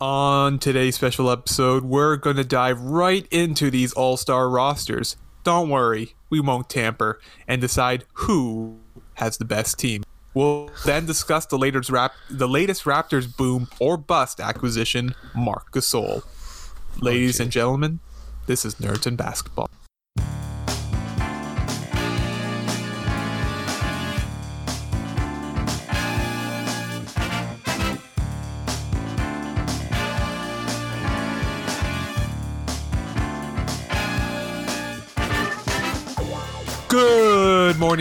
On today's special episode, we're going to dive right into these all star rosters. Don't worry, we won't tamper and decide who has the best team. We'll then discuss the latest, rap- the latest Raptors boom or bust acquisition, Marc Gasol. Ladies and gentlemen, this is Nerds in Basketball.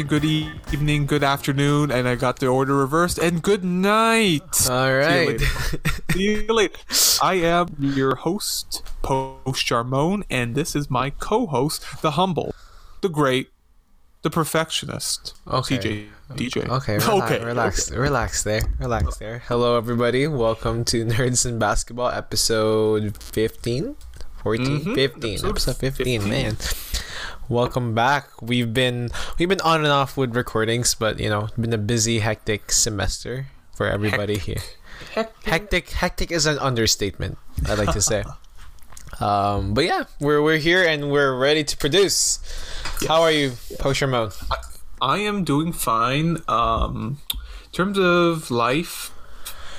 Good evening, good afternoon, and I got the order reversed, and good night. All right. See you later. See you later. I am your host, Post Charmone, and this is my co-host, the humble, the great, the perfectionist, Okay. CJ DJ. Okay, relax, relax, relax there, relax there. Hello, everybody. Welcome to Nerds in Basketball, episode 15, 14, Mhm. 15, Episode episode 15, 15. Man, welcome back. We've been we've been on and off with recordings, but you know, been a busy, hectic semester for everybody here. Hectic, hectic hectic is an understatement. I like to say. Um, but yeah, we're we're here and we're ready to produce. How are you, Post your Mode? I am doing fine. Um, in terms of life,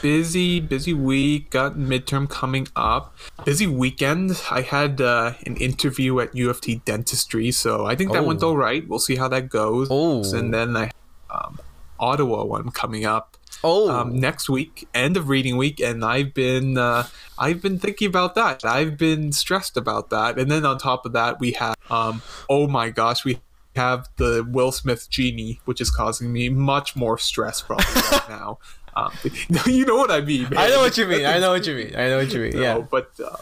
busy, busy week. Got midterm coming up. Busy weekend. I had uh, an interview at U of T Dentistry, so I think that Oh. went all right. We'll see how that goes. Oh. And then I um, Ottawa one coming up Oh, um, next week, end of reading week, and I've been uh, I've been thinking about that. I've been stressed about that, and then on top of that, we have um, oh my gosh, we have the Will Smith genie, which is causing me much more stress probably right now. Um, you know what I mean? Man. I know what you mean. I know what you mean. I know what you mean. No, Yeah. but uh,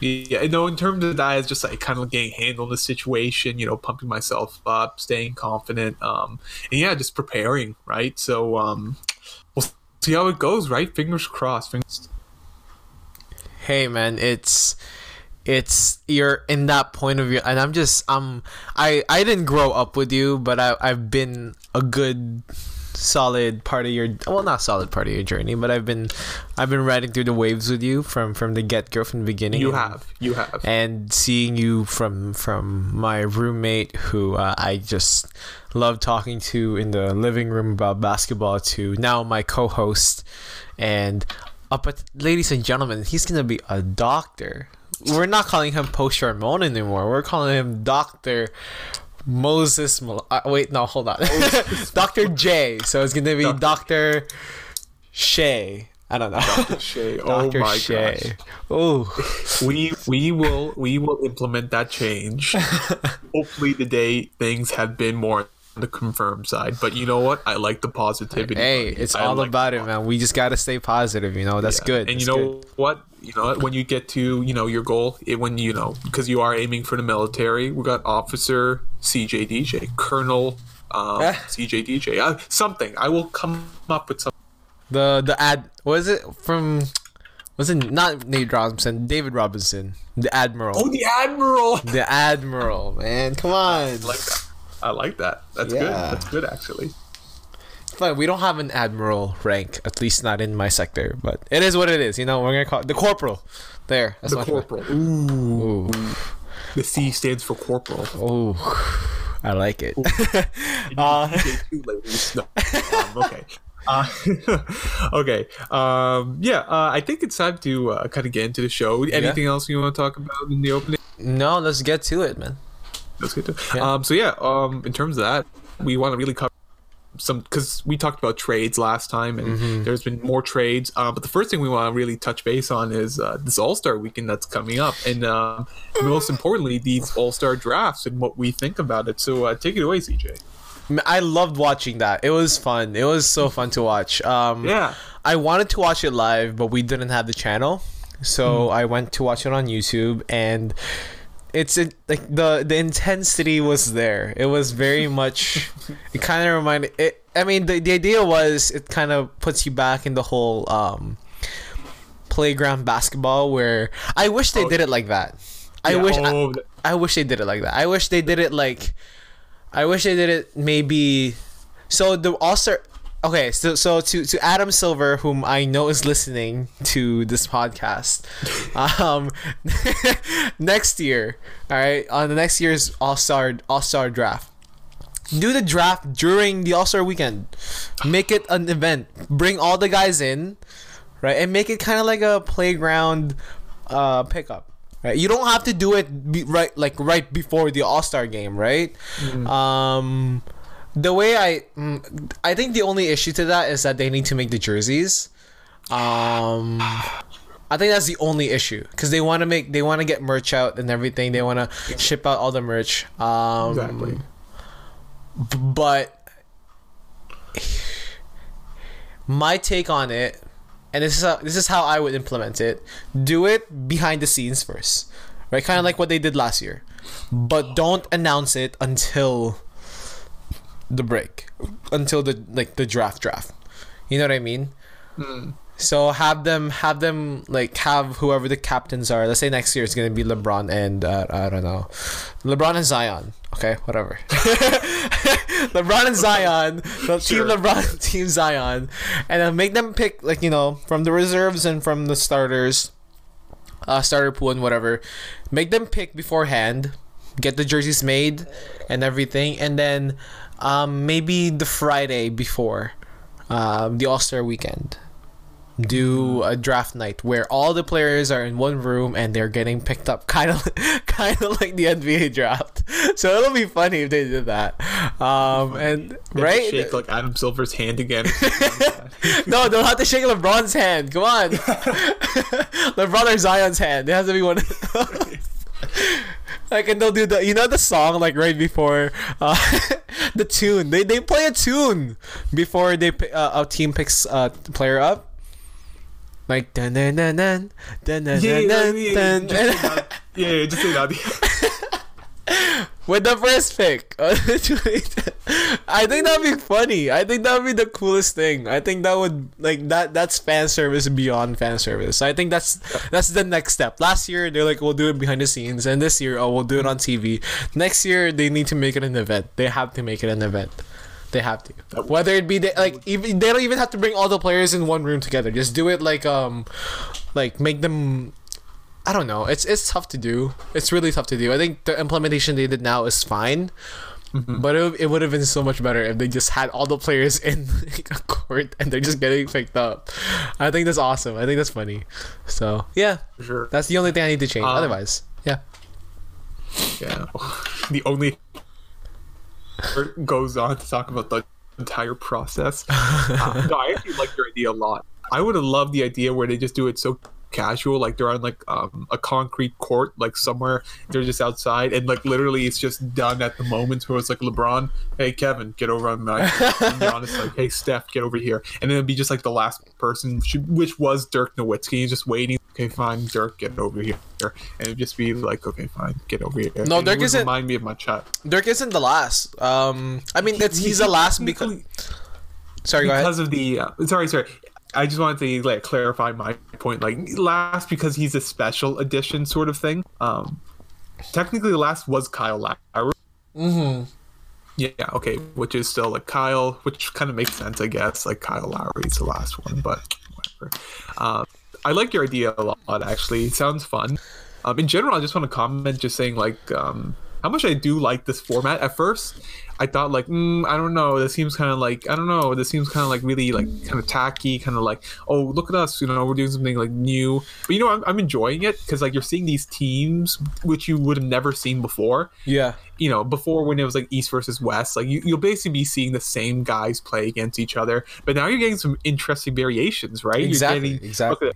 yeah, no. In terms of that, it's just like kind of getting handle the situation. You know, pumping myself up, staying confident, um, and yeah, just preparing. Right. So um, we'll see how it goes. Right. Fingers crossed. Fingers. Hey man, it's it's you're in that point of view and I'm just um I I didn't grow up with you, but I I've been a good solid part of your well not solid part of your journey, but I've been I've been riding through the waves with you from from the get go from the beginning. You and- have. You have. and seeing you from from my roommate who uh, I just love talking to in the living room about basketball to now my co-host and up at ladies and gentlemen he's gonna be a doctor we're not calling him post Ramon anymore we're calling him doctor Moses Mal- uh, wait no hold on Dr. J so it's gonna be Dr. Dr. Shay I don't know Dr. Shay. Oh my Shay gosh. oh We we will we will implement that change. Hopefully today things have been more on the confirmed side. But you know what? I like the positivity. Hey, it's I all like about it, man. We just gotta stay positive. You know, that's Yeah. good. And That's you know good. what? You know what? when you get to you know your goal, it, when you know because you are aiming for the military, we got Officer CJ DJ, Colonel um, Ah. CJ DJ, uh, something. I will come up with something. the the ad was it from was it not Nate Robinson, David Robinson, the Admiral, Oh, the Admiral. the Admiral, man. Come on, I like that. I like that. That's good. That's good actually. but we don't have an Admiral rank, at least not in my sector. But it is what it is. You know, we're gonna call it the Corporal. There, that's The corporal. Ooh. Ooh. The C stands for corporal. Oh, I like it. uh, two ladies. No. Um, okay. Uh, okay. Um, yeah. Uh, I think it's time to uh, kind of get into the show. Anything else you want to talk about in the opening? no, let's get to it, man. Let's get to. Yeah. Um, so yeah. Um, in terms of that, we want to really cover some because we talked about trades last time, and Mm-hmm. there's been more trades. Uh, but the first thing we want to really touch base on is uh, this All Star Weekend that's coming up, and um, most importantly, these All Star drafts and what we think about it. So uh, take it away, CJ. I loved watching that. It was fun. It was so fun to watch. Um, Yeah. I wanted to watch it live, but we didn't have the channel, so I went to watch it on YouTube, and it's it, like the the intensity was there. It was very much. it kind of reminded it. I mean, the the idea was it kind of puts you back in the whole um, playground basketball where I wish they Oh, did it like that. I Yeah, wish. I, oh, I wish they did it like that. I wish they did it like I wish they did it maybe so the All Star okay, so so to to Adam Silver, whom I know is listening to this podcast, um, next year, all right, on the next year's All Star All Star draft, do the draft during the All Star weekend. Make it an event. Bring all the guys in, right, and make it kind of like a playground uh, pickup. Right, you don't have to do it be, right like right before the All Star game, right? Um, the way I, mm, I think the only issue to that is that they need to make the jerseys. Um, I think that's the only issue because they want to make they want to get merch out and everything. They want to ship out all the merch. Um, Exactly. but my take on it, and this is how, this is how I would implement it. Do it behind the scenes first, right? Kind of like what they did last year, but don't announce it until the break, until the like the draft draft. You know what I mean? So have them have them like have whoever the captains are. Let's say next year it's gonna be LeBron and uh, I don't know, LeBron and Zion. Okay, whatever. LeBron and Zion, Sure. team LeBron, team Zion, and then make them pick like you know from the reserves and from the starters, uh, starter pool and whatever. Make them pick beforehand, get the jerseys made and everything, and then um, maybe the Friday before um, the All Star weekend. Do a draft night where all the players are in one room and they're getting picked up kind of kind of like the NBA draft. So it'll be funny if they did that. Um and They right? Shake like Adam Silver's hand again. no don't have to shake LeBron's hand. Come on. LeBron or Zion's hand. They has to be one like and they'll do the you know the song like right before uh, the tune they they play a tune before they uh, a team picks a player up like dun dun dun dun dun dun dun dun, dun, just say that. yeah, yeah, just say that. with the first pick. I think that'd be funny. I think that'd be the coolest thing. I think that would like that. That's fan service beyond fan service. I think that's that's the next step. Last year they're like we'll do it behind the scenes, and this year oh we'll do it on TV. Next year they need to make it an event. They have to make it an event. They have to. Whether it be they, like even they don't even have to bring all the players in one room together. Just do it like um, like make them I don't know. It's it's tough to do. It's really tough to do. I think the implementation they did now is fine, but it, it would have been so much better if they just had all the players in like, a court and they're just getting picked up. I think that's awesome. I think that's funny. So yeah, sure. that's the only thing I need to change. Um, Otherwise, yeah. Yeah. The only goes on to talk about the entire process. Uh, no, I actually like your idea a lot. I would have loved the idea where they just do it so casual, like they're on like um, a concrete court, like somewhere they're just outside, and like literally it's just done at the moment where it's like LeBron, hey Kevin, get over on my, and Giannis like, hey Steph, get over here, and then it'd be just like the last person, which was Dirk Nowitzki, he's just waiting. Okay, fine, Dirk, get over here, and it'd just be like, okay, fine, get over here. No, And Dirk isn't- Remind me of my chat. Dirk isn't the last. Um, I mean, it's he's the last because. Sorry, go ahead. because of the uh, sorry sorry i just wanted to like clarify my point like last because he's a special edition sort of thing. Um technically the last was kyle lowry. Mm-hmm. yeah okay which is still like kyle which kind of makes sense i guess. Like kyle lowry is the last one but whatever. Um i like your idea a lot actually. It sounds fun. Um in general i just want to comment just saying like um how much i do like this format at first I thought like mm, I don't know. This seems kind of like I don't know. This seems kind of like really like kind of tacky, kind of like oh look at us, you know, we're doing something like new. But you know, I'm, I'm enjoying it because like you're seeing these teams which you would have never seen before. Yeah. You know, before when it was like East versus West, like you, you'll basically be seeing the same guys play against each other. But now you're getting some interesting variations, right? Exactly, You're getting, exactly.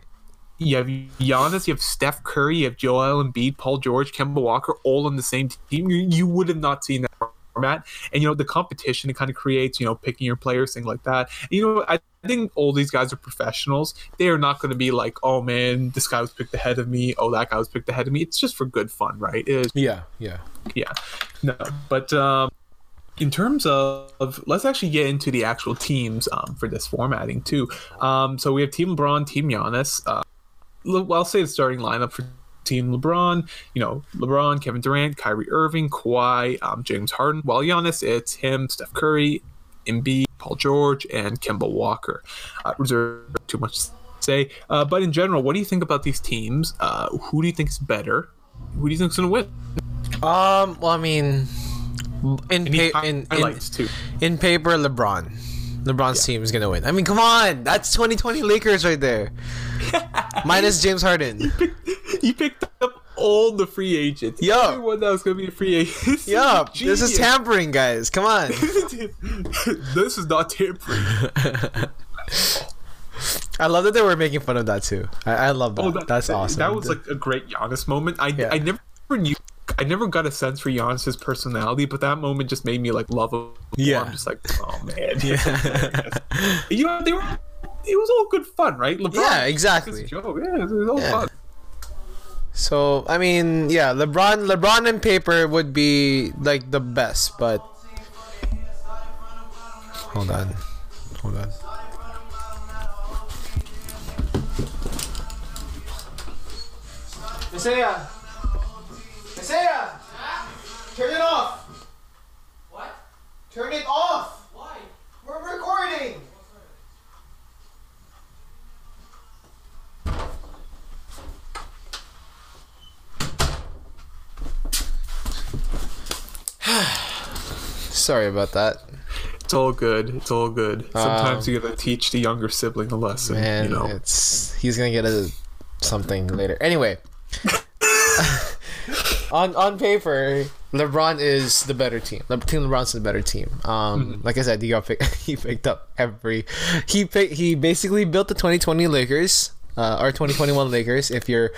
You have Giannis, you have Steph Curry, you have Joel Embiid, Paul George, Kemba Walker, all on the same team. You, you would have not seen that format. And you know the competition it kind of creates, you know, picking your players, things like that. And, you know, I think all these guys are professionals. They are not going to be like, oh man, this guy was picked ahead of me. Oh, that guy was picked ahead of me. It's just for good fun, right? Is Yeah. Yeah. yeah no but um in terms of, of let's actually get into the actual teams um, for this formatting too um so we have team lebron team Giannis. uh i'll say the starting lineup for team lebron you know lebron kevin durant kyrie irving Kawhi, um, james harden while Giannis, it's him steph curry Embiid, Paul George and Kemba Walker. Uh, reserve too much to say, uh, but in general, what do you think about these teams? Uh, who do you think is better? Who do you think is going to win? Um. Well, I mean, in pa- in, in too. in paper, LeBron. LeBron's team is gonna win. I mean, come on, that's 2020 Lakers right there. Minus James Harden. You picked up all the free agents. Yup. Everyone that was going to be a free agent. Yup, this is tampering, guys. Come on. this is not tampering. I love that they were making fun of that too. I, I love that. Oh, that- That's that- awesome. That was like a great Giannis moment. I Yeah. I never knew. I never got a sense for Giannis's personality, but that moment just made me like love him. Yeah. I'm just like, oh man. yeah. you know, they were. It was all good fun, right? LeBron. Yeah, exactly. a joke. Yeah, it was all Yeah. fun. So I mean, yeah, LeBron, LeBron and paper would be like the best, but hold on, hold on. Isaiah, Isaiah, turn it off. What? Turn it off. Why? We're recording. Sorry about that, It's all good. It's all good. Sometimes you gotta teach the younger sibling a lesson. Um, man. you know. It's he's gonna get a something later. Anyway, on on paper, LeBron is the better team. Le- Team LeBron's the better team. Um, like I said, he got pick, he picked up every he pick, he basically built the 2020 Lakers. Uh, or 2021 Lakers. If you're,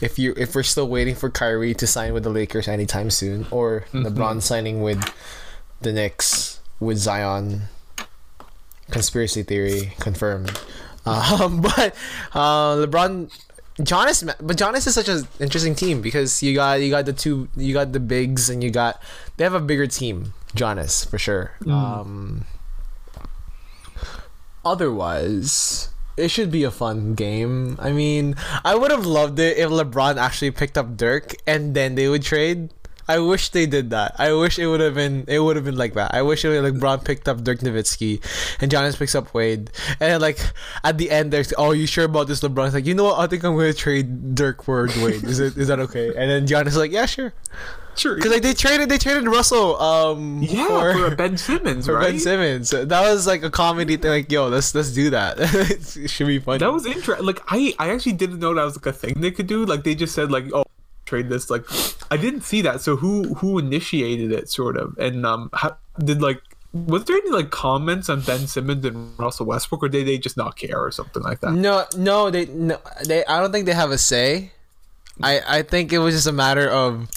if you, if we're still waiting for Kyrie to sign with the Lakers anytime soon, or LeBron signing with the Knicks with Zion. Conspiracy theory confirmed. Um, but uh, LeBron, Giannis, but Giannis is such an interesting team because you got you got the two, you got the bigs, and you got they have a bigger team. Giannis for sure. Um, otherwise. It should be a fun game. I mean, I would have loved it if LeBron actually picked up Dirk and then they would trade. I wish they did that. I wish it would have been it would have been like that. I wish it would like LeBron picked up Dirk Nowitzki and Giannis picks up Wade. And like at the end there's oh you sure about this LeBron's like, you know what, I think I'm gonna trade Dirk for Wade. Is it is that okay? And then Giannis is like, Yeah, sure. Sure. Because like they traded they traded Russell um yeah, for, for, Ben Simmons, for right? Ben Simmons. That was like a comedy thing. Like, yo, let's let's do that. it should be fun. That was interesting. Like I, I actually didn't know that was like a thing they could do. Like they just said like, oh, trade this. Like I didn't see that. So who who initiated it, sort of? And um, how, did like was there any like comments on Ben Simmons and Russell Westbrook, or did they just not care or something like that? No, no, they no, they. I don't think they have a say. I I think it was just a matter of.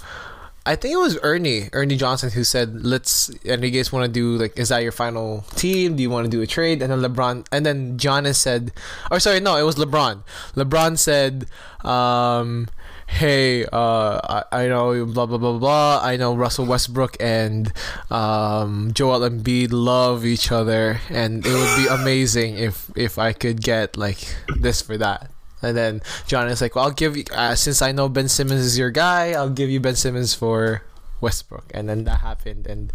I think it was Ernie Ernie Johnson who said, "Let's." And you guys want to do like, is that your final team? Do you want to do a trade? And then LeBron, and then Giannis said, or sorry, no, it was LeBron. LeBron said, um, "Hey, uh, I, I know blah blah blah blah. I know Russell Westbrook and um, Joel Embiid love each other, and it would be amazing if if I could get like this for that." And then John is like, "Well, I'll give you uh, since I know Ben Simmons is your guy. I'll give you Ben Simmons for Westbrook." And then that happened, and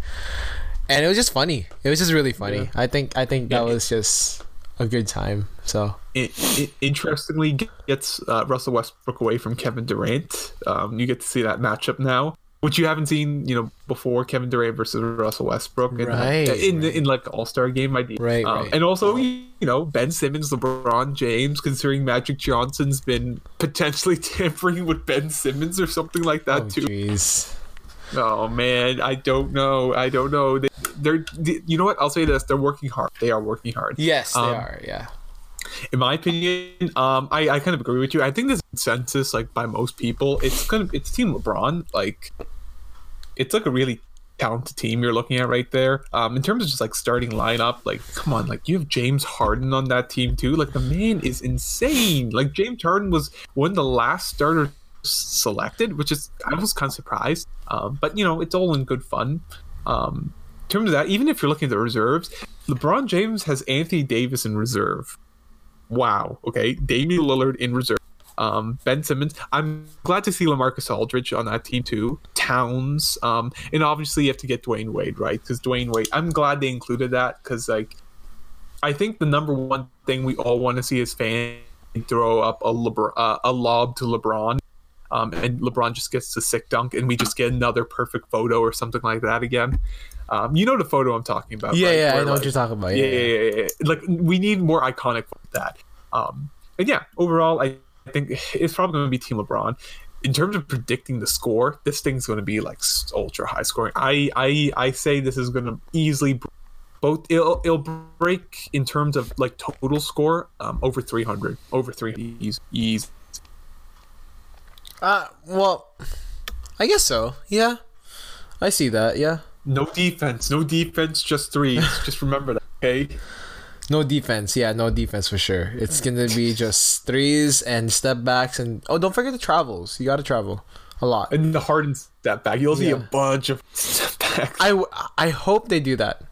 and it was just funny. It was just really funny. Yeah. I think I think that Yeah, was just a good time. So It, it interestingly gets uh, Russell Westbrook away from Kevin Durant. Um, you get to see that matchup now, which you haven't seen, you know, before Kevin Durant versus Russell Westbrook in, Right, in, right. in like All Star game idea. Right, Um, right. And also, you know, Ben Simmons, LeBron James, considering Magic Johnson's been potentially tampering with Ben Simmons or something like that oh too. jeez. Oh man, I don't know. I don't know. They, they're, you know what? I'll say this: they're working hard. They are working hard. Yes, they Um, are. Yeah. in my opinion, um, I, I kind of agree with you. I think there's consensus like by most people. It's kind of it's Team LeBron. Like, it's like a really talented team you're looking at right there. Um, in terms of just like starting lineup, like come on, like you have James Harden on that team too. Like the man is insane. Like James Harden was one of the last starters selected, which is I was kind of surprised. Um, but you know, it's all in good fun. Um, in terms of that, even if you're looking at the reserves, LeBron James has Anthony Davis in reserve wow. Okay, Damian Lillard in reserve. Um, Ben Simmons. I'm glad to see Lamarcus Aldridge on that team too. Towns. Um, and obviously you have to get Dwyane Wade right because Dwyane Wade. I'm glad they included that because like I think the number one thing we all want to see is fans throw up a Lebr- uh, a lob to LeBron, um, and LeBron just gets the sick dunk, and we just get another perfect photo or something like that again. Um, you know the photo I'm talking about. Yeah, right? yeah, I Where, know what like- you're talking about. yeah, yeah, yeah, yeah. Like we need more iconic like that. Um, and yeah, overall, I think it's probably going to be Team LeBron. In terms of predicting the score, this thing's going to be like ultra high scoring. I I I say this is going to easily both it'll, it'll break in terms of like total score um, over 300 over 300 ease, ease. Uh, well, I guess so. Yeah, I see that. Yeah, no defense no defense just threes just remember that okay no defense. Yeah, no defense for sure. It's gonna be just threes and step backs and oh, don't forget the travels. You got to travel a lot. and the hardened step back you'll see a bunch of step backs I I hope they do that.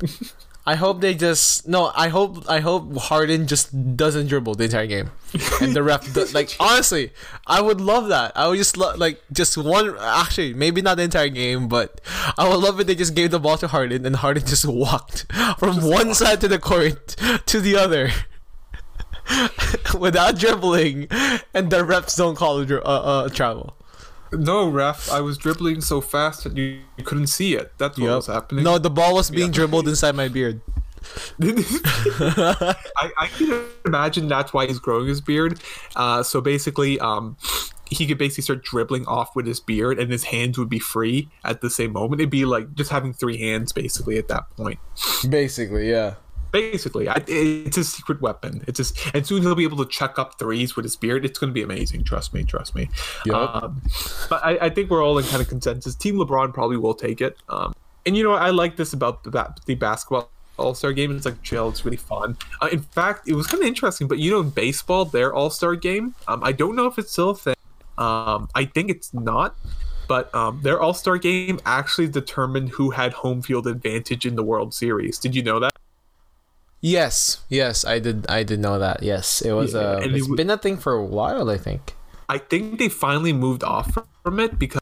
I hope they just no. I hope I hope Harden just doesn't dribble the entire game, and the ref do, like honestly, I would love that. I would just love like just one. Actually, maybe not the entire game, but I would love if they just gave the ball to Harden and Harden just walked from one side to the court to the other. Without dribbling, and the refs don't call a dri- uh, uh, travel. No, ref. I was dribbling so fast that you, you couldn't see it. That's what was happening. No, the ball was being Yeah. dribbled inside my beard. I, I can imagine that's why he's growing his beard. Uh, so basically, um, he could basically start dribbling off with his beard, and his hands would be free at the same moment. It'd be like just having three hands, basically, at that point. Basically, yeah. Basically, I, it's a secret weapon. It's just, and soon he'll be able to chuck up threes with his beard. It's going to be amazing. Trust me. Trust me. Yup. Um, but I, I think we're all in kind of consensus. Team LeBron probably will take it. Um, and you know. I like this about the, the basketball All Star game. It's like chill. It's really fun. Uh, in fact, it was kind of interesting. But you know, in baseball, their All Star game. Um, I don't know if it's still a thing. Um, I think it's not. But um, their All Star game actually determined who had home field advantage in the World Series. Did you know that? Yes, yes, I did. I did know that. Yes, it was. Yeah, uh, and it it's w- been a thing for a while. I think. I think they finally moved off from it because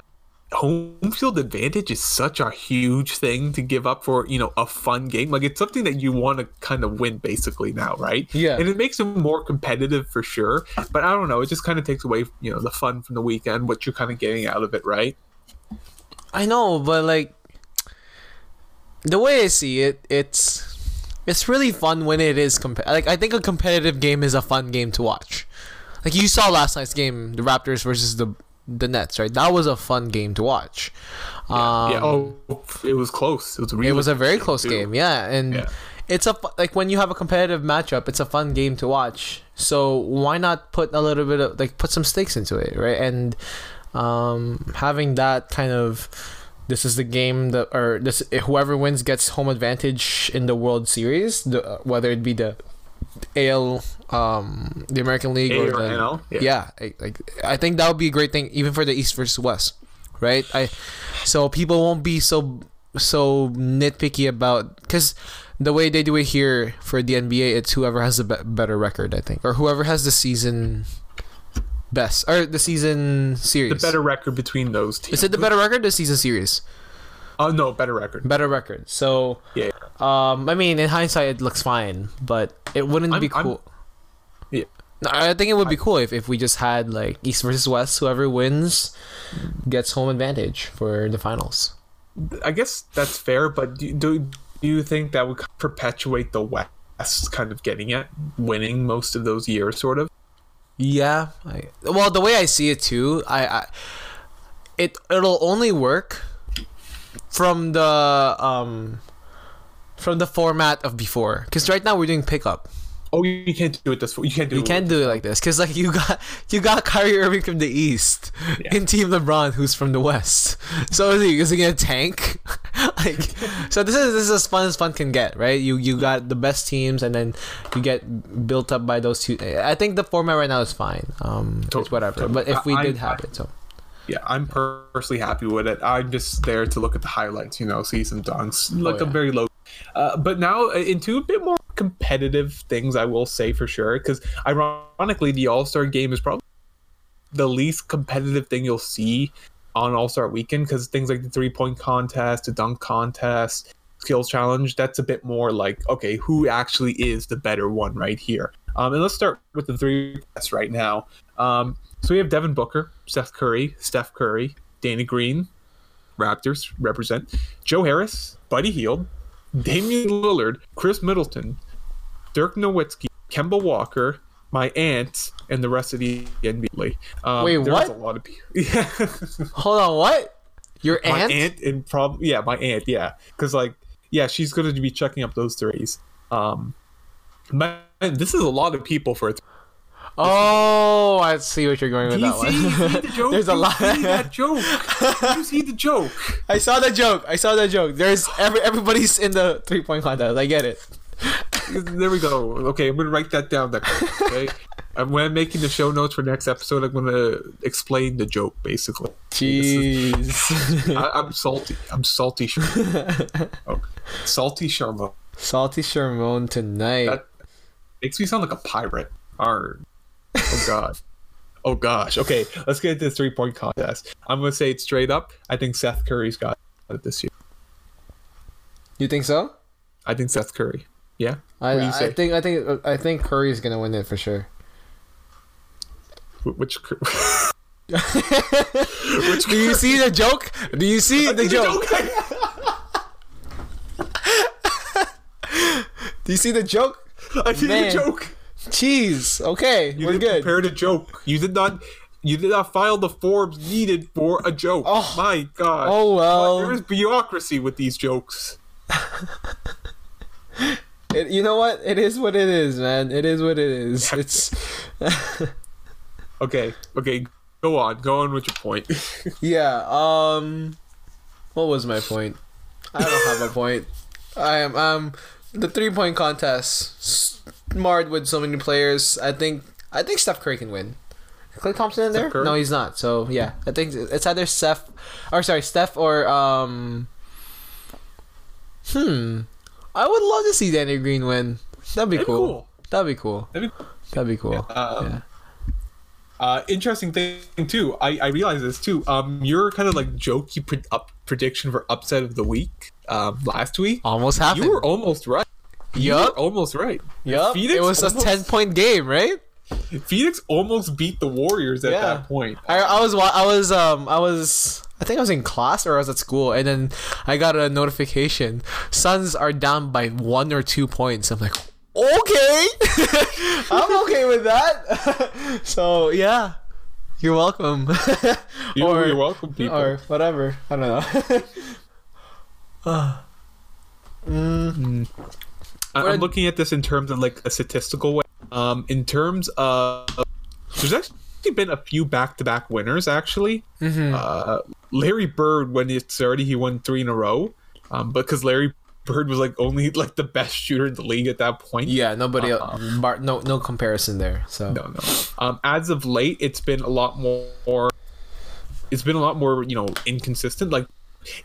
home field advantage is such a huge thing to give up for you know a fun game like it's something that you want to kind of win basically now right Yeah. and it makes it more competitive for sure but i don't know it just kind of takes away you know the fun from the weekend what you're kind of getting out of it right I know, but like the way I see it, it's it's really fun when it is comp- like I think a competitive game is a fun game to watch. Like you saw last night's game, the Raptors versus the the Nets, right? That was a fun game to watch. Um, yeah oh it was close it was really it was a very close too. game, yeah, and Yeah. it's a like when you have a competitive matchup, it's a fun game to watch. So why not put a little bit of like put some stakes into it, right? And um, having that kind of this is the game that or this whoever wins gets home advantage in the World Series, the, uh, whether it be the AL, um, the American League, A or or the, NL? Yeah. yeah, I- like I think that would be a great thing, even for the East versus West, right? I so people won't be so so nitpicky about because the way they do it here for the NBA, it's whoever has the be- better record, I think, or whoever has the season best or the season series. the better record between those teams Is it the better record? or The season series, oh no better record better record. So, yeah um, I mean, in hindsight, it looks fine, but it wouldn't I'm- be I'm- cool. yeah No, I think it would be cool if, if we just had like East versus West. Whoever wins gets home advantage for the finals. I guess that's fair, but do, do, do you think that would perpetuate the West kind of getting it, winning most of those years, sort of? Yeah. I, well, the way I see it too, I, I it it'll only work from the um from the format of before. Because right now we're doing pickup. Oh, you can't do it this way. You can't do You it. can't do it like this because like you got you got Kyrie Irving from the East Yeah. in Team LeBron who's from the West. So is he, is he gonna tank? like so this is this is as fun as fun can get, right? You you got the best teams and then you get built up by those two. I think the format right now is fine. Um, it's whatever. But if we I- did I- have it, so Yeah, I'm personally happy with it. I'm just there to look at the highlights, you know, see some dunks, like Oh, yeah. a very low. Uh, but now uh, into a bit more competitive things, I will say for sure, because ironically, the All Star game is probably the least competitive thing you'll see on All Star Weekend, because things like the three point contest, the dunk contest, skills challenge. That's a bit more like okay, who actually is the better one right here. Um, and let's start with the three best right now. Um, so we have Devin Booker, Seth Curry, Steph Curry, Danny Green, Raptors represent, Joe Harris, Buddy Hield, Damian Lillard, Khris Middleton, Dirk Nowitzki, Kemba Walker, my aunt, and the rest of the NBA. Um, Wait, there's what? A lot of people. Yeah. Hold on, what? Your aunt? my aunt? and probably yeah my aunt yeah because like yeah she's going to be checking up those threes um man this is a lot of people for it Oh, I see what you're going with you that see, you see one. the joke There's a you lot. see that joke you see the joke I saw the joke. I saw the joke. There's every everybody's in the three point contest. I get it. There we go okay i'm gonna write that down then okay and when i'm making the show notes for next episode i'm gonna explain the joke basically Jeez. I, i'm salty i'm salty oh, salty sharma Salty Sherman tonight. That makes me sound like a pirate. Arr. Oh god. oh gosh. Okay, let's get into the three point contest. I'm gonna say it straight up. I think Seth Curry's got it this year. you think so? I think Seth Curry. Yeah. I, What do you I think I think I think Curry's gonna win it for sure. Wh- Which? Do you see the joke? Do you see the joke? Do you see the joke? I see Man. the joke. Jeez. Okay, You we're good. prepared a joke. You did not. You did not file the forms needed for a joke. Oh. my god. Oh, well. There is bureaucracy with these jokes. It, you know what? It is what it is, man. It is what it is. It's Okay. Okay. Go on. Go on with your point. yeah. Um, what was my point? I don't have a point. I am um the three point contest marred with so many players. I think I think Steph Curry can win. Klay Thompson in there? No, he's not. So yeah, I think it's either Steph or sorry Steph or um. Hmm. I would love to see Danny Green win. That'd be That'd be cool. cool. That'd be cool. That'd be That'd be cool. Um, yeah. Uh, interesting thing too. I, I realize this too. Um, your kind of like jokey pre- up prediction for upset of the week um, last week. Almost happened. You were almost right. Yup. almost right. Yup. Phoenix it was almost- a ten point game, right? Phoenix almost beat the Warriors at Yeah. that point. I, I was I was um I was I think I was in class or I was at school and then I got a notification. Suns are down by one or two points. I'm like, okay, I'm okay with that. so yeah, you're welcome. You, or, you're welcome, people. or whatever. I don't know. Uh, mm. hmm. I- What- I'm looking at this in terms of like a statistical way. Um, in terms of, there's actually been a few back-to-back winners. Actually, Mm-hmm. uh, Larry Bird, when it started, he won three in a row. Um, because Larry Bird was like only like the best shooter in the league at that point. yeah, nobody. bar, no, no comparison there. So No, no. Um, as of late, it's been a lot more. It's been a lot more, you know, inconsistent. Like,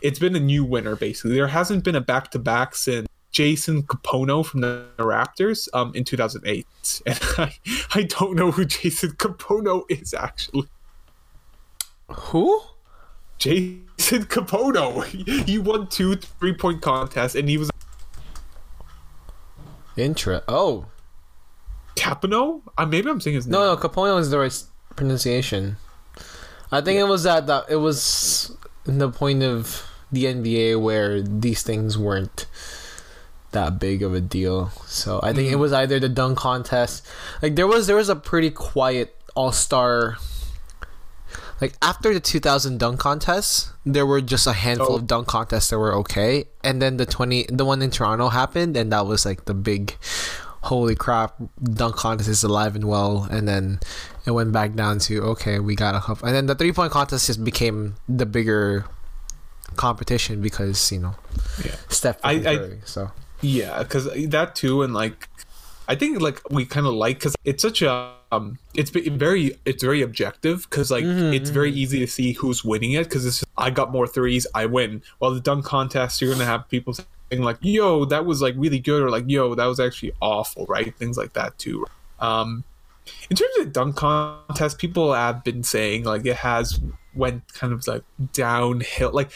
it's been a new winner basically. There hasn't been a back to back since Jason Kapono from the Raptors um, in 2008, and I, I don't know who Jason Kapono is actually. who? Jason Kapono. He, won two three point contests, and he was Intra. Oh Capano. Uh, maybe I'm saying his name. no, no. Capono is the right pronunciation. I think it was that that it was in the point of the NBA where these things weren't that big of a deal. So I think it mm. was either the dunk contest. Like there was there was a pretty quiet All Star. Like after the 2000 dunk contest, there were just a handful Oh. of dunk contests that were okay, and then the 20 the one in Toronto happened, and that was like the big, holy crap, dunk contest is alive and well, and then it went back down to okay, we got a couple, and then the three point contest just became the bigger competition because you know Yeah. Steph I- I- so Yeah, because that too, and like, I think like we kind of like because it's such a um, it's very it's very objective because like it's very easy to see who's winning it because it's just, I got more threes, I win. While the dunk contest, you're gonna have people saying like, "Yo, that was like really good," or like, "Yo, that was actually awful," right? Things like that too. Um, in terms of the dunk contest, people have been saying like it has went kind of like downhill. Like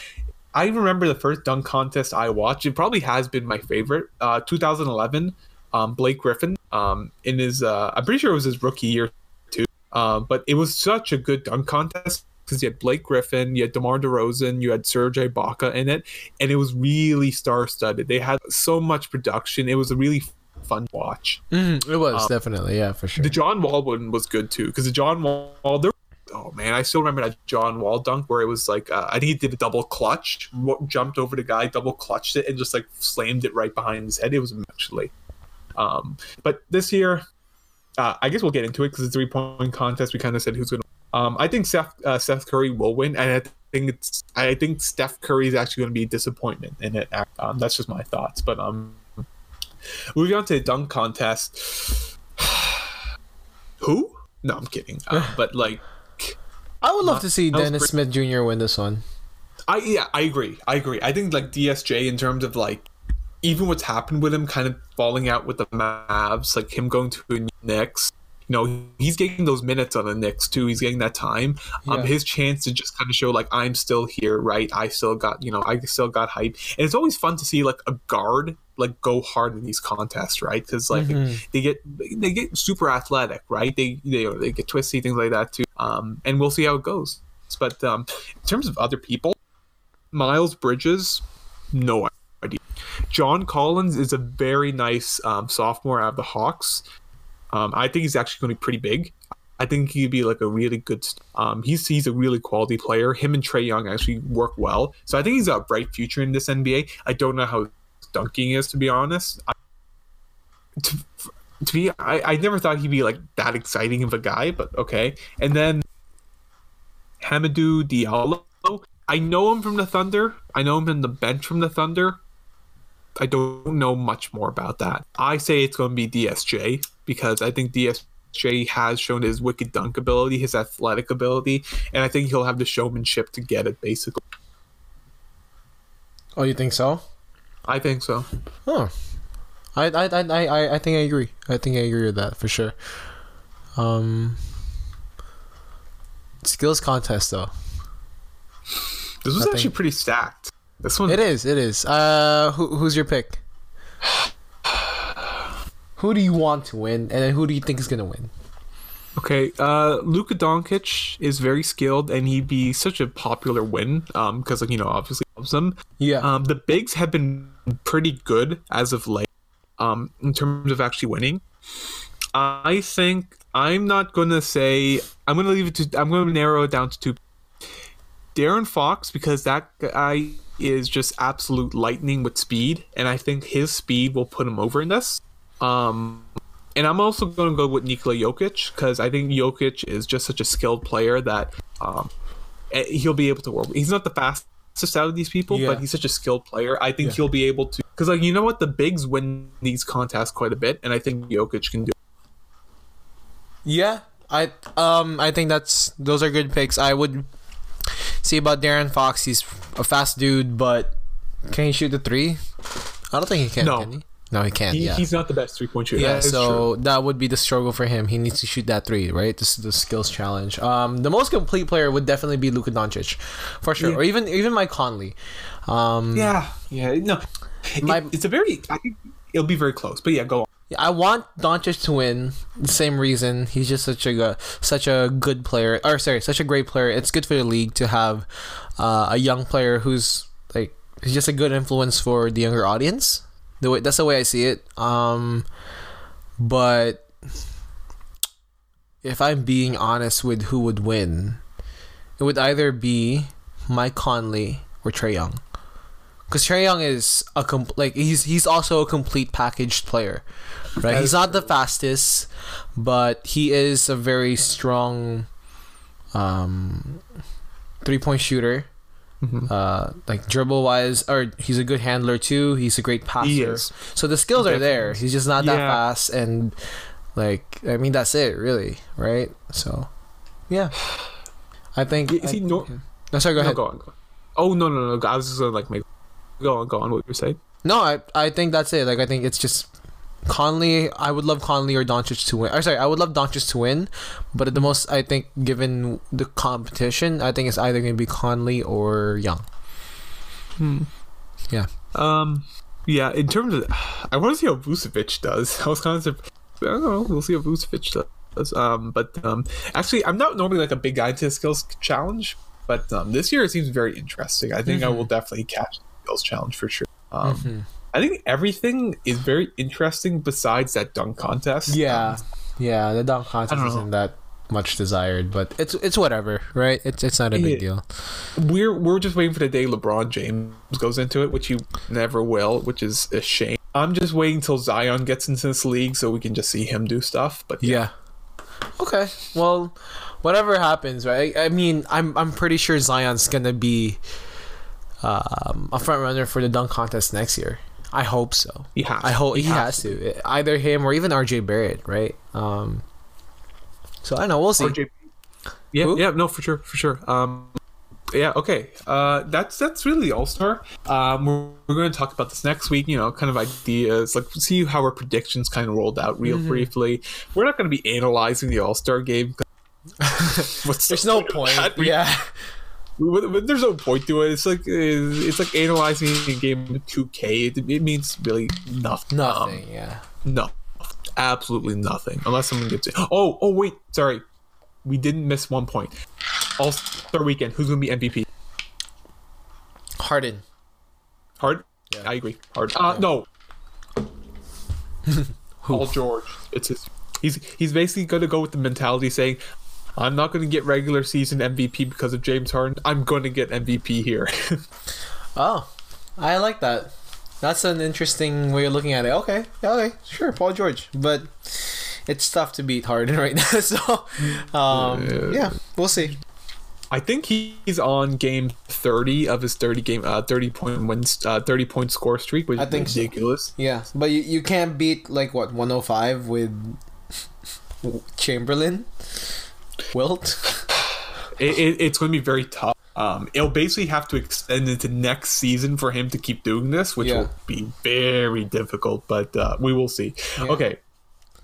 I remember the first dunk contest I watched. It probably has been my favorite. Uh, 2011, um, Blake Griffin. Um, in his, uh, I'm pretty sure it was his rookie year too. Uh, but it was such a good dunk contest because you had Blake Griffin, you had DeMar DeRozan, you had Serge Ibaka in it, and it was really star-studded. They had so much production. It was a really fun watch. Mm, it was um, definitely, yeah, for sure. The John Wall one was good too because the John Wall there oh man, I still remember that John Wall dunk where it was like uh, I think he did a double clutch, jumped over the guy, double clutched it, and just like slammed it right behind his head. It was actually. Um, but this year, uh, I guess we'll get into it because it's a three point contest. We kind of said who's going to. Um, I think Seth uh, Seth Curry will win, and I think it's I think Steph Curry is actually going to be a disappointment in it. Um, that's just my thoughts. But um, moving on to the dunk contest. Who? No, I'm kidding. Uh, but like I would love to see Dennis Smith Jr. win this one. I yeah, I agree. I agree. I think like DSJ in terms of like even what's happened with him kind of falling out with the Mavs, like him going to the Knicks. You know, he's getting those minutes on the Knicks too. He's getting that time. Um, yeah. Um, his chance to just kind of show like I'm still here, right? I still got you know, I still got hype, and it's always fun to see like a guard like go hard in these contests, right? Because like mm-hmm. they get they get super athletic, right? They they they get twisty things like that too. Um, and we'll see how it goes. But um, in terms of other people, Miles Bridges, no idea. John Collins is a very nice um, sophomore out of the Hawks. Um, I think he's actually going to be pretty big. I think he'd be like a really good. Um, he's he's a really quality player. Him and Trae Young actually work well, so I think he's got a bright future in this NBA. I don't know how dunking is, to be honest. I, to, to be, I, I never thought he'd be like that exciting of a guy, but okay. And then Hamidou Diallo. I know him from the Thunder. I know him in the bench from the Thunder. I don't know much more about that. I say it's going to be DSJ because I think DSJ has shown his wicked dunk ability, his athletic ability, and I think he'll have the showmanship to get it basically. Oh, you think so? I think so. Huh. I, I, I, I, I think I agree. I think I agree with that for sure. Um, skills contest though. This was I actually think. pretty stacked. This one. It is. It is. Uh, who, who's your pick? who do you want to win, and then who do you think is gonna win? Okay, uh, Luka Doncic is very skilled, and he'd be such a popular win. Um, because like you know, obviously loves them. Yeah. Um, the bigs have been pretty good as of late. Um, in terms of actually winning, I think I'm not gonna say I'm gonna leave it to I'm gonna narrow it down to two. De'Aaron Fox because that guy is just absolute lightning with speed, and I think his speed will put him over in this. Um, and I'm also going to go with Nikola Jokic because I think Jokic is just such a skilled player that um, eh, he'll be able to work. He's not the fastest out of these people, yeah. but he's such a skilled player. I think yeah. he'll be able to because, like, you know what, the bigs win these contests quite a bit, and I think Jokic can do. Yeah, I um I think that's those are good picks. I would see about De'Aaron Fox. He's a fast dude, but can he shoot the three? I don't think he can. No. Can he? No, he can't. He, yeah. He's not the best three point shooter. Yeah, so true. that would be the struggle for him. He needs to shoot that three, right? This is the skills challenge. Um, the most complete player would definitely be Luka Doncic, for sure, yeah. or even even Mike Conley. Um, yeah, yeah, no, my, it, it's a very. I think it'll be very close, but yeah, go on. I want Doncic to win. The same reason he's just such a such a good player, or sorry, such a great player. It's good for the league to have uh, a young player who's like he's just a good influence for the younger audience the way that's the way I see it. Um, but if I'm being honest with who would win, it would either be Mike Conley or Trae Young. Because Trae Young is a com- like he's he's also a complete packaged player, right? He's not the fastest, but he is a very strong um, three point shooter. Mm-hmm. Uh, like dribble wise, or he's a good handler too. He's a great passer. So the skills Definitely. are there. He's just not that fast, and like I mean that's it really, right? So yeah, I think. Is he no? no sorry, go no, ahead. Go on, go on. Oh no no no! I was just gonna like make. Go on, go on. What you're saying? No, I I think that's it. Like I think it's just Conley, I would love Conley or Doncic to win. Or sorry, I would love Doncic to win, but at the most, I think given the competition, I think it's either going to be Conley or Young. Hmm. Yeah. Um, yeah. In terms of, I want to see how Vucevic does. I was kind of, I don't know. We'll see how Vucevic does. Um, but um, actually, I'm not normally like a big guy to the skills challenge, but um, this year it seems very interesting. I think I will definitely catch the skills challenge for sure. Um, I think everything is very interesting besides that dunk contest. Yeah, yeah. The dunk contest isn't that much desired, but it's it's whatever, right? It's it's not a big Yeah. deal. we're we're just waiting for the day LeBron James goes into it, which he never will, which is a shame. I'm just waiting till Zion gets into this league so we can just see him do stuff. But Yeah. Okay. Well, whatever happens, right? I, I mean, I'm I'm pretty sure Zion's gonna be um, a front runner for the dunk contest next year. I hope so. he has. I hope he, He has, to. Either him or even RJ Barrett, right? Um. So I don't know. We'll see. RJ. Yeah, Who? yeah, no, for sure, for sure. Um, yeah, okay. Uh, that's that's really All Star. Um, we're, we're going to talk about this next week. You know, kind of ideas, like see how our predictions kind of rolled out real Mm-hmm. briefly. We're not going to be analyzing the All Star game. What's There's the no of point. We- Yeah. But- but there's no point to it. It's like uh, it's like analyzing a game of 2K. It, it means really nothing. Nothing. yeah. Um, no, absolutely nothing. Unless someone gets it. Oh, oh wait, sorry, we didn't miss one point. All Star Weekend. Who's gonna be MVP? Harden. Hard. Yeah. I agree. Hard. Uh, no. Paul George. It's his. He's he's basically gonna go with the mentality saying. I'm not going to get regular season MVP because of James Harden. I'm going to get MVP here. Oh, I like that. That's an interesting way of looking at it. Okay, okay, sure, Paul George, but it's tough to beat Harden right now. So, um, yeah, we'll see. I think he's on game 30 of his 30 game uh 30 point wins uh 30 point score streak, which I is think so. ridiculous. Yeah, but you, you can't beat like what 105 with Chamberlain, Wilt. It, it, it's going to be very tough. Um, it'll basically have to extend into next season for him to keep doing this, which Yeah. will be very difficult. But uh, we will see. Yeah. Okay,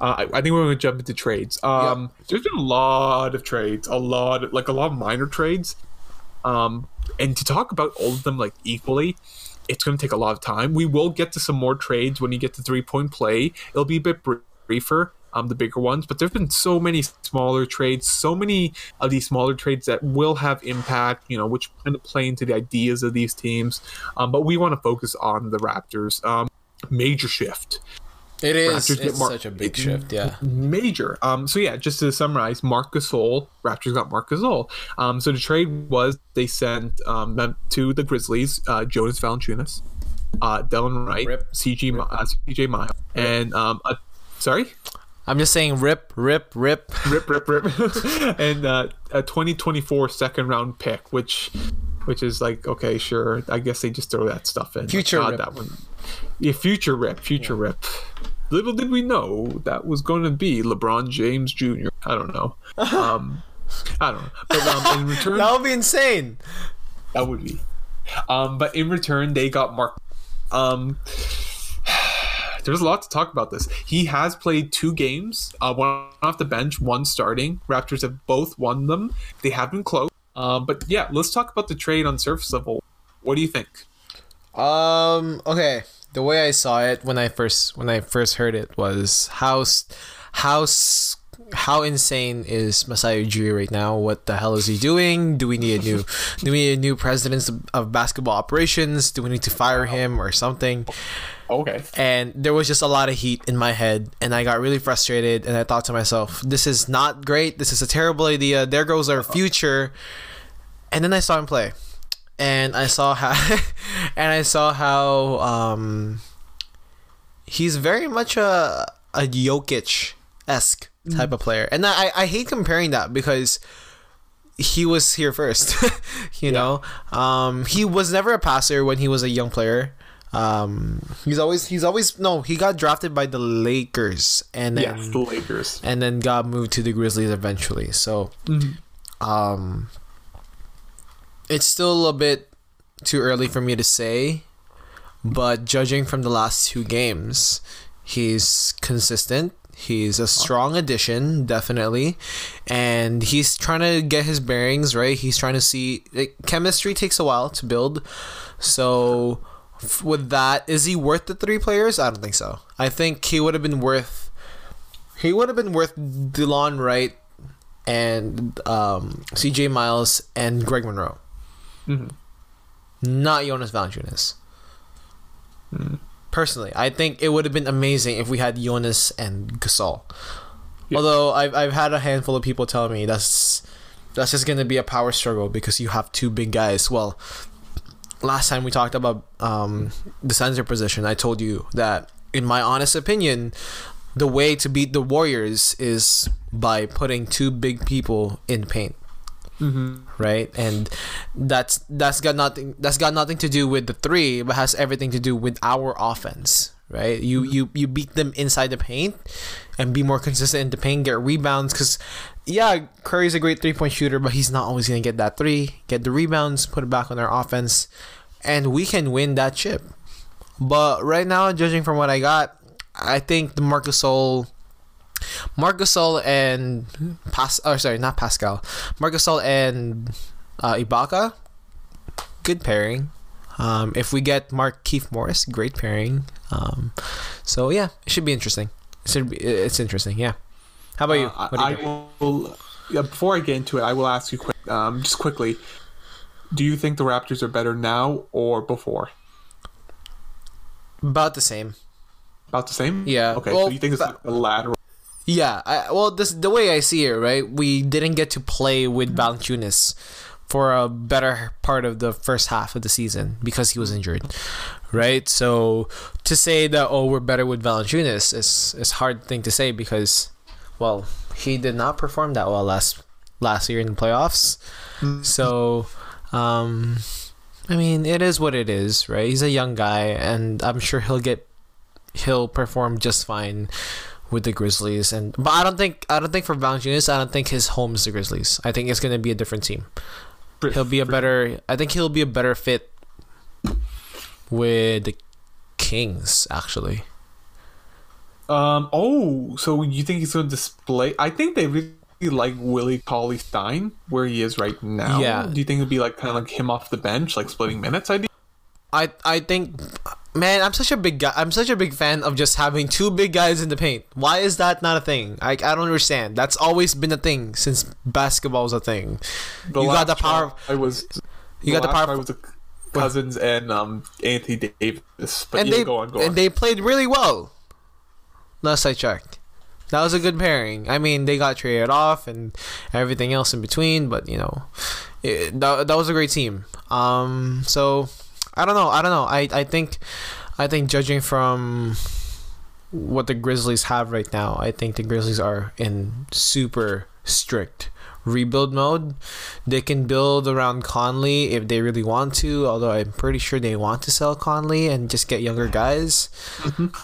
uh, I, I think we're going to jump into trades. Um, There's been a lot of trades, a lot, like a lot of minor trades. Um, and to talk about all of them like equally, it's going to take a lot of time. We will get to some more trades when you get to three point play. It'll be a bit briefer, um, the bigger ones, but there've been so many smaller trades, so many of these smaller trades that will have impact. You know, which kind of play into the ideas of these teams. Um, but we want to focus on the Raptors. Um, major shift It is. Raptors It's more- such a big shift. Yeah. major. Um, so yeah, just to summarize, Marc Gasol, Raptors got Marc Gasol. Um, so the trade was they sent um them to the Grizzlies, uh, Jonas Valanciunas, uh, Delon Wright, Rip. CG, Mi- uh, CJ Miles, and um, uh, sorry, I'm just saying, rip, rip, rip. rip, rip, rip, and uh, a 2024 second round pick, which. Which is like okay, sure. I guess they just throw that stuff in. Future God, rip. that one. Yeah, future rip, future rip. Little did we know that was going to be LeBron James Jr. I don't know. Um, I don't know. But um, in return, That would be insane. that would be. Um, but in return, they got Marc. Um, there's a lot to talk about this. He has played two games, uh, one off the bench, one starting. Raptors have both won them. They have been close. Um, but yeah, let's talk about the trade on surface level. What do you think? Um. Okay. The way I saw it when I first when I first heard it was how how how insane is Masai Ujiri right now? What the hell is he doing? Do we need a new do we need a new president of basketball operations? Do we need to fire him or something? Okay. and there was just a lot of heat in my head and i got really frustrated and i thought to myself this is not great. This is a terrible idea. There goes our future. And then i saw him play. And i saw how and i saw how um he's very much a a Jokic esque type of player. And I, I hate comparing that because he was here first you know? Um he was never a passer when he was a young player um he's always he's always no he got drafted by the lakers and then Yes, the Lakers. and then got moved to the grizzlies eventually. So um it's still a bit too early for me to say but judging from the last two games he's consistent. He's a strong addition, definitely, and he's trying to get his bearings right. He's trying to see like, chemistry takes a while to build, so with that, is he worth the three players? I don't think so. I think he would have been worth. He would have been worth Delon Wright and um, C.J. Miles and Greg Monroe, Mhm. not Jonas Valanciunas. Personally, I think it would have been amazing if we had Jonas and Gasol. Yeah. Although I've I've had a handful of people tell me that's that's just gonna be a power struggle because you have two big guys. Well, last time we talked about um, the center position, I told you that in my honest opinion, the way to beat the Warriors is by putting two big people in paint Mm-hmm. right? And that's that's got nothing that's got nothing to do with the three, but has everything to do with our offense, right? You you you beat them inside the paint and be more consistent in the paint, get rebounds because. Yeah, Curry's a great three point shooter, but he's not always gonna get that three. Get the rebounds, put it back on our offense, and we can win that chip. But right now, judging from what I got, I think the Marcus Sol Marcus and Pas or sorry, not Pascal. Marcus and uh, Ibaka, good pairing. Um, if we get Markieff Morris, great pairing. Um, so yeah, it should be interesting. It should be, it's interesting. Yeah. How about you? Uh, you I think? will. Yeah, before I get into it, I will ask you quick, um, just quickly. Do you think the Raptors are better now or before? About the same. About the same. Yeah, Okay. well, so you think it's a lateral? Yeah, I, well, this the way I see it, right? We didn't get to play with Valanciunas for a better part of the first half of the season because he was injured, right? So to say that oh we're better with Valanciunas is is hard thing to say because, well, he did not perform that well last last year in the playoffs. So, um, I mean, it is what it is, right? He's a young guy, and I'm sure he'll get he'll perform just fine with the Grizzlies. And but I don't think I don't think for Valanciunas, I don't think his home is the Grizzlies. I think it's gonna be a different team. He'll be a better. I think he'll be a better fit with the Kings actually. Um. Oh, so you think he's going to display? I think they really like Willie Cauley Stein where he is right now. Yeah. Do you think it'd be like kind of like him off the bench, like splitting minutes? I I I think, man, I'm such a big guy. I'm such a big fan of just having two big guys in the paint. Why is that not a thing? I I don't understand. That's always been a thing since basketball was a thing. The You got the power- try was You got the power- try was the Cousins and um Anthony Davis. But and yeah, they go on, go and on. they played really well. Last I checked, that was a good pairing. I mean, they got traded off and everything else in between, but you know, it, that, that was a great team. Um, so I don't know. I don't know. I I think I think judging from what the Grizzlies have right now, I think the Grizzlies are in super strict rebuild mode. They can build around Conley if they really want to, although I'm pretty sure they want to sell Conley and just get younger guys.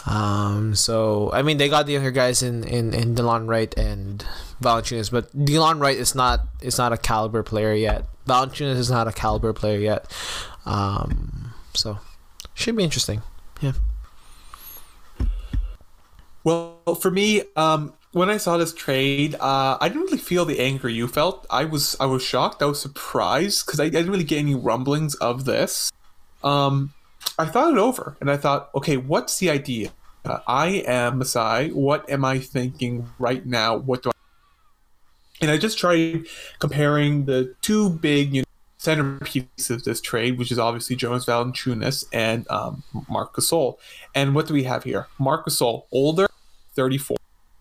Um, so I mean, they got the younger guys in in in Delon Wright and Valanciunas, but Delon Wright is not is not a caliber player yet. Valanciunas is not a caliber player yet. Um, so should be interesting. Yeah. Well, for me, um, when I saw this trade, uh, I didn't really feel the anger you felt. I was I was shocked. I was surprised because I, I didn't really get any rumblings of this. Um, I thought it over, and I thought, okay, what's the idea? Uh, I am Masai. What am I thinking right now? What do I? And I just tried comparing the two big you know, centerpieces of this trade, which is obviously Jonas Valanciunas and um, Marc Gasol. And what do we have here? Marc Gasol, older, 34.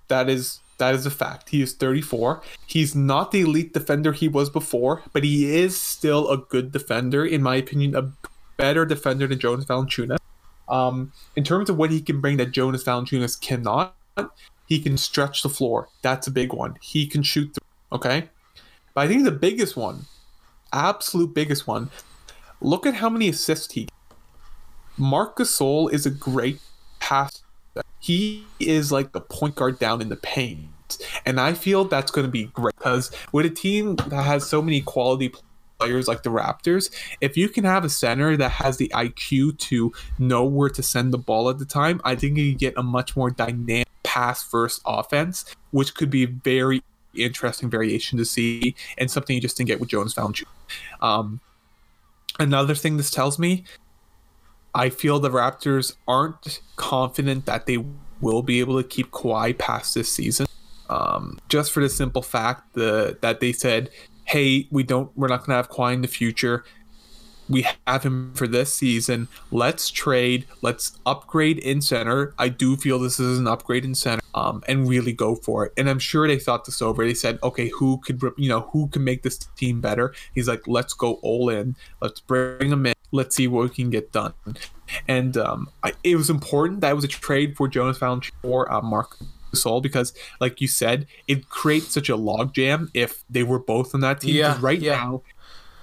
That is that is a fact. He is 34. He's not the elite defender he was before, but he is still a good defender, in my opinion, a better defender than Jonas Valanciunas. Um, in terms of what he can bring that Jonas Valanciunas cannot, he can stretch the floor. That's a big one. He can shoot. Th- okay, but I think the biggest one, absolute biggest one. Look at how many assists he. Marc Gasol is a great pass. He is like the point guard down in the paint, and I feel that's going to be great because with a team that has so many quality players like the Raptors, if you can have a center that has the IQ to know where to send the ball at the time, I think you get a much more dynamic pass first offense, which could be very interesting variation to see and something you just didn't get with Jonas Valanciunas. Um, another thing this tells me, I feel the Raptors aren't confident that they will be able to keep Kawhi past this season. Um, just for the simple fact the, that they said, "Hey, we don't, we're not going to have Kawhi in the future we have him for this season. Let's trade. Let's upgrade in center. I do feel this is an upgrade in center, um, and really go for it. And I'm sure they thought this over. They said, okay, who could you know who can make this team better? He's like, let's go all in. Let's bring him in. Let's see what we can get done. And um, I, it was important that it was a trade for Jonas Valanciunas or uh, Marc Gasol because, like you said, it creates such a logjam if they were both on that team. Yeah, right yeah. now,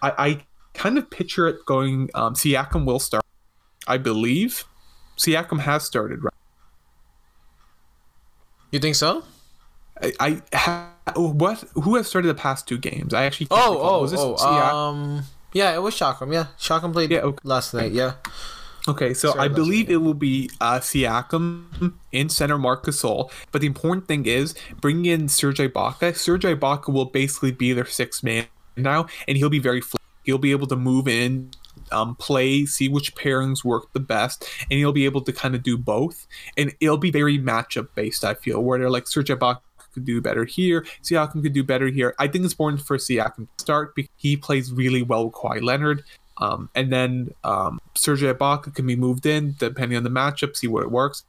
I, I kind of picture it going. Um, Siakam will start, I believe. Siakam has started, right? You think so? I, I ha, what? Who has started the past two games? I actually. Oh, oh, oh. Siak- Um, yeah, it was Siakam. Yeah, Siakam played Yeah, okay. last night. Yeah. Okay, so Sorry, I believe it will be uh, Siakam in center, Marc Gasol. But the important thing is bringing in Serge Ibaka. Serge Ibaka will basically be their sixth man now, and he'll be very. Fl- he'll be able to move in, um, play, see which pairings work the best, and he'll be able to kind of do both. And it'll be very matchup based. I feel where they're like Serge Ibaka could do better here. Siakam could do better here. I think it's important for Siakam to start because he plays really well with Kawhi Leonard. Um, and then um, Serge Ibaka can be moved in depending on the matchup, see where it works.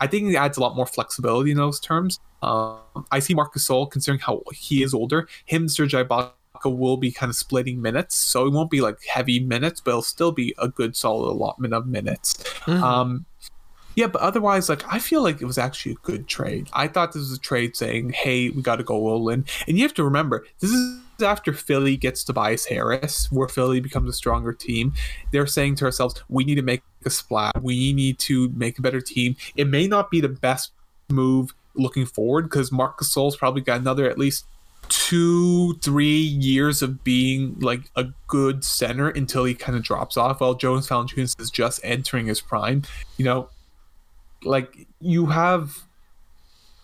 I think it adds a lot more flexibility in those terms. Um, I see Marcus Gasol, considering how he is older, him and Serge Ibaka will be kind of splitting minutes, so it won't be like heavy minutes, but it'll still be a good solid allotment of minutes. Mhm. Um, yeah, but otherwise, like I feel like it was actually a good trade. I thought this was a trade saying, "Hey, we got to go in," and you have to remember this is after Philly gets Tobias Harris, where Philly becomes a stronger team. They're saying to ourselves, "We need to make a splash. We need to make a better team." It may not be the best move looking forward because Marc Gasol's probably got another at least two, three years of being like a good center until he kind of drops off. While Jonas Valanciunas is just entering his prime. You know, like you have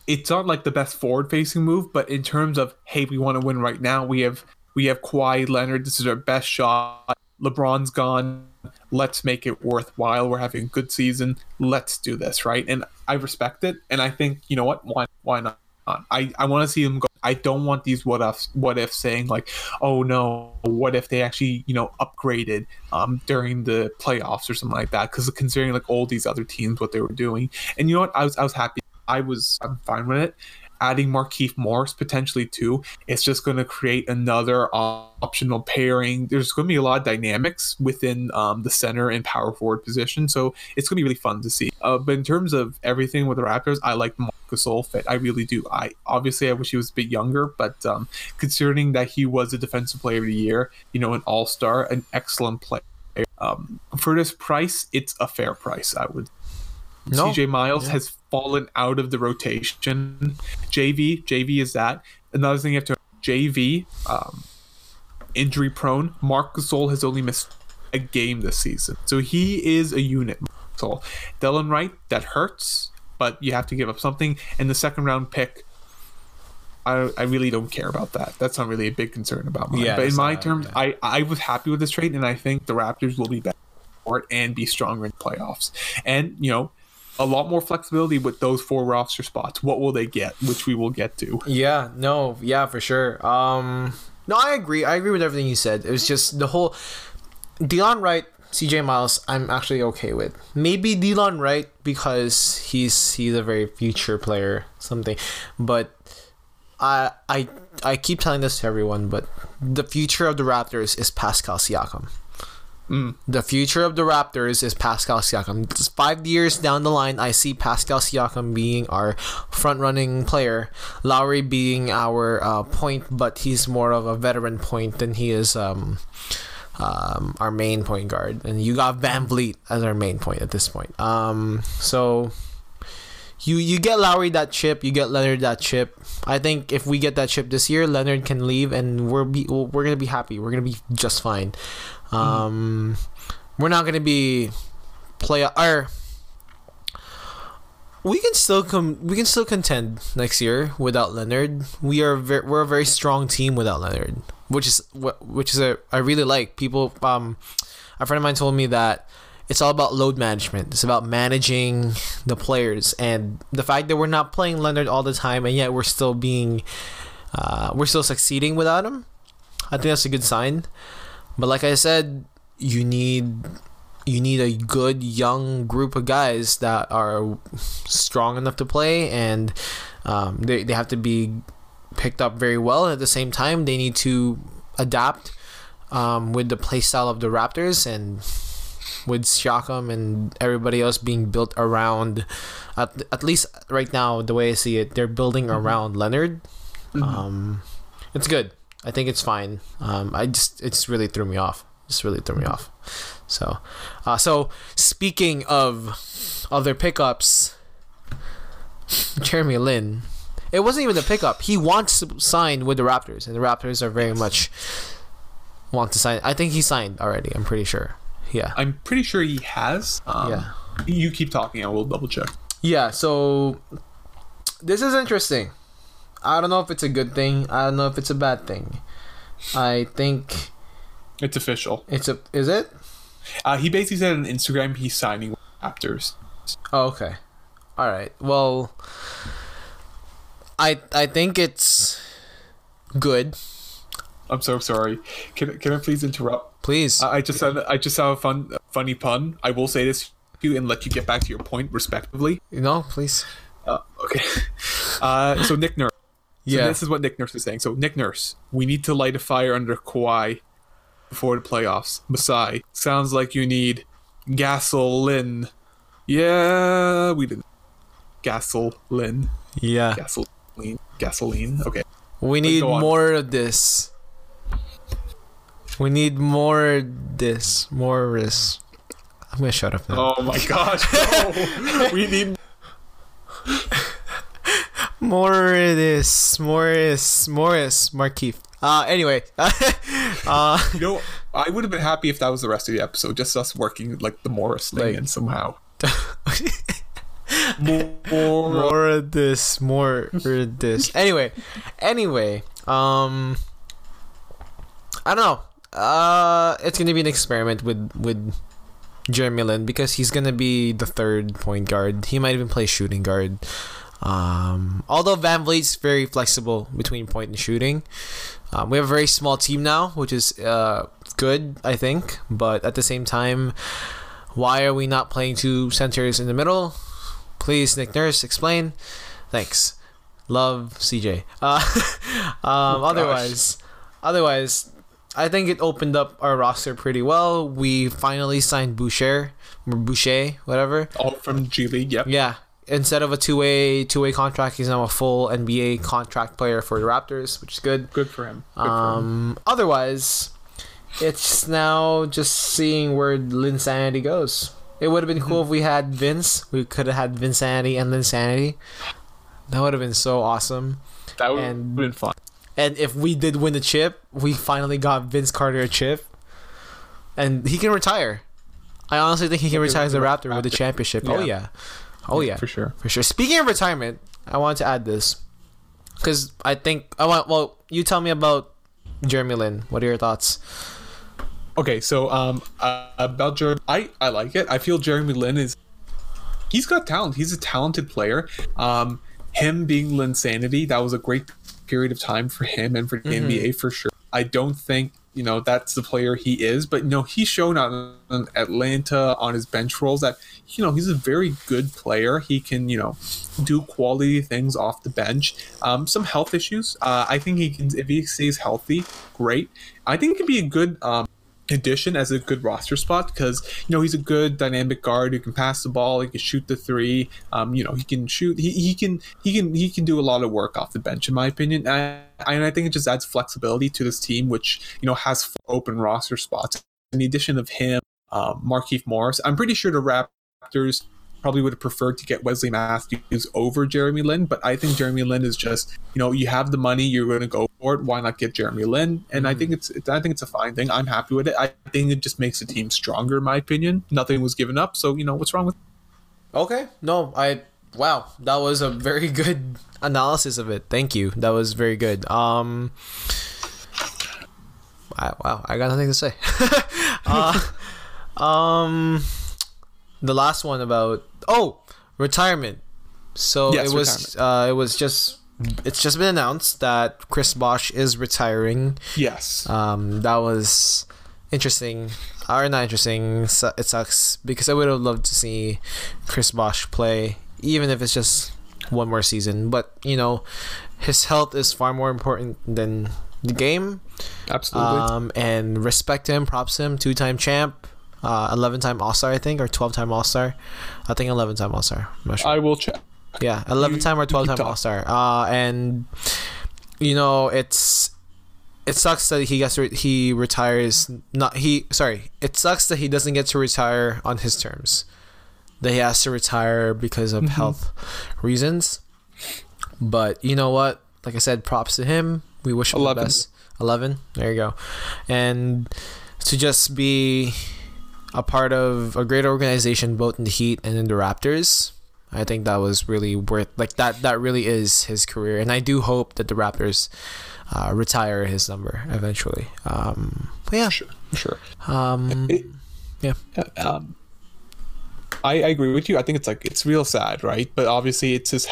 it's not like the best forward facing move, but in terms of hey, we want to win right now, we have we have Kawhi Leonard, this is our best shot. LeBron's gone. Let's make it worthwhile. We're having a good season. Let's do this, right? And I respect it. And I think, you know what? Why why not? I, I want to see them go. I don't want these what ifs what if saying like, oh no, what if they actually, you know, upgraded um during the playoffs or something like that? Because considering like all these other teams what they were doing. And you know what? I was I was happy I was I'm fine with it. Adding Markieff Morris potentially too, it's just going to create another optional pairing. There's going to be a lot of dynamics within um, the center and power forward position, so it's going to be really fun to see. Uh, but in terms of everything with the Raptors, I like Marc Gasol fit. I really do. I obviously I wish he was a bit younger, but um, considering that he was a Defensive Player of the Year, you know, an All Star, an excellent player. Um, for this price, it's a fair price. I would No. CJ Miles Yeah. has fallen out of the rotation. JV, JV is that. Another thing you have to JV, um, injury prone. Marc Gasol has only missed a game this season, so he is a unit. So Delon Wright, that hurts, but you have to give up something. And the second round pick, I, I really don't care about that. That's not really a big concern about mine. Yeah, but in my not, terms, yeah. I, I was happy with this trade, and I think the Raptors will be better for it and be stronger in playoffs. And you know, a lot more flexibility with those four roster spots. What will they get? Which we will get to. Yeah, no, yeah, for sure. Um, no, I agree. I agree with everything you said. It was just the whole Delon Wright, CJ Miles. I'm actually okay with. Maybe Delon Wright because he's he's a very future player, something. But I I I keep telling this to everyone, but the future of the Raptors is Pascal Siakam. Mm. The future of the Raptors is Pascal Siakam. Five years down the line, I see Pascal Siakam being our front-running player, Lowry being our uh, point, but he's more of a veteran point than he is um, um, our main point guard. And you got VanVleet as our main point at this point. Um, so you you get Lowry that chip, you get Leonard that chip. I think if we get that chip this year, Leonard can leave, and we're be we're gonna be happy. We're gonna be just fine. Um, we're not gonna be play or we can still come we can still contend next year without Leonard. We are ver- we're a very strong team without Leonard, which is what which is a I really like. People um a friend of mine told me that it's all about load management. It's about managing the players and the fact that we're not playing Leonard all the time and yet we're still being uh, we're still succeeding without him. I think that's a good sign. But like I said, you need you need a good young group of guys that are strong enough to play and um, they, they have to be picked up very well. At the same time they need to adapt um, with the play style of the raptors and with Siakam and everybody else being built around at, at least right now the way i see it they're building around leonard. Um, it's good i think it's fine um, i just it's really threw me off just really threw me off so, uh, so speaking of other pickups, Jeremy Lin, it wasn't even a pickup. He wants to sign with the Raptors, and the Raptors are very much want to sign. I think he signed already. I'm pretty sure. Yeah. I'm pretty sure he has. Um, Yeah. You keep talking. I will double check. Yeah. So this is interesting. I don't know if it's a good thing. I don't know if it's a bad thing. I think It's official. it's a. Is it? Uh, he basically said on Instagram he's signing with Raptors. Oh, okay. All right. Well, I I think it's good. I'm so sorry. Can, can I please interrupt? Please. Uh, I just said I just saw a fun funny pun. I will say this to you and let you get back to your point respectively. No, please. Uh, okay. Uh, so Nick Nurse. So Yeah. This is what Nick Nurse is saying. So Nick Nurse, we need to light a fire under Kawhi before the playoffs. Masai, sounds like you need gasoline. Yeah, we didn't. Gasoline. Yeah. Gasoline. Gasoline. Okay. We need more of this. We need more this. More of this. I'm gonna shut up now. Oh my gosh. No. we need. Morris, Morris, More is more is Markieff. Uh anyway. uh You know, I would have been happy if that was the rest of the episode. Just us working like the Morris thing Like- in somehow. More. more of this more of this anyway anyway um i don't know uh it's gonna be an experiment with with jeremy lin because he's gonna be the third point guard he might even play shooting guard um although VanVleet's very flexible between point and shooting um, we have a very small team now which is uh good i think but at the same time why are we not playing two centers in the middle Please, Nick Nurse, explain. Thanks. Love CJ. Uh, um, otherwise, otherwise, I think it opened up our roster pretty well. We finally signed Boucher, Boucher, whatever. All from G League. Yep. Yeah. Instead of a two way two way contract, he's now a full NBA contract player for the Raptors, which is good. Good for him. Good for him. Um, otherwise, it's now just seeing where Linsanity goes. It would have been cool if we had Vince. We could have had Vinsanity and Linsanity. That would have been so awesome. That would have been fun. And if we did win the chip, we finally got Vince Carter a chip, and he can retire. I honestly think he can retire as a Raptor with the championship. Oh Yeah. Oh yeah, For sure. for sure. Speaking of retirement, I want to add this because I think I want. Well, you tell me about Jeremy Lin. What are your thoughts? Okay, so um, uh, about Jeremy, I I like it. I feel Jeremy Lin is he's got talent. He's a talented player. Um, him being Linsanity, that was a great period of time for him and for the NBA for sure. I don't think you know that's the player he is, but you know he's shown on, Atlanta on his bench roles that you know he's a very good player. He can you know do quality things off the bench. Um, some health issues. Uh, I think he can if he stays healthy, great. I think it could be a good um, addition as a good roster spot because you know he's a good dynamic guard who can pass the ball, he can shoot the three. Um, you know he can shoot. He, he can he can he can do a lot of work off the bench in my opinion. And I, and I think it just adds flexibility to this team, which you know has open roster spots. In the addition of him, um, Markieff Morris, I'm pretty sure the Raptors probably would have preferred to get Wesley Matthews over Jeremy Lin, but I think Jeremy Lin is just you know you have the money, you're going to go for it. Why not get Jeremy Lin? And I think it's I think it's a fine thing. I'm happy with it. I think it just makes the team stronger, in my opinion. Nothing was given up, so you know what's wrong with. Okay, no, I wow, that was a very good analysis of it. Thank you. That was very good. Um, I, wow, I got nothing to say. uh, um, the last one about oh retirement. So Yes, it was uh, it was just it's just been announced that Chris Bosh is retiring. Yes, Um, that was interesting. Or not interesting. It sucks because I would have loved to see Chris Bosh play, even if it's just one more season. But you know, his health is far more important than the game. absolutely. Um, and respect him, props him, two-time champ, uh, eleven-time All-Star, I think, or twelve-time All-Star. I think eleven-time All-Star. I'm sure. I will check. Yeah, eleven time or twelve time. All Star. Uh, and you know it's it sucks that he gets re- he retires. Not he. Sorry, it sucks that he doesn't get to retire on his terms. That he has to retire because of health reasons. But you know what? Like I said, props to him. We wish him 11. the best. Eleven. There you go. And to just be a part of a great organization, both in the Heat and in the Raptors. I think that was really worth like that. That really is his career, and I do hope that the Raptors uh, retire his number eventually. Um, but yeah, Sure, sure. um, It- yeah, um, I, I agree with you. I think it's like it's real sad, right? But obviously, it's his.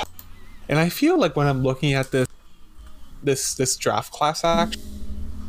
And I feel like when I'm looking at this, this this draft class action,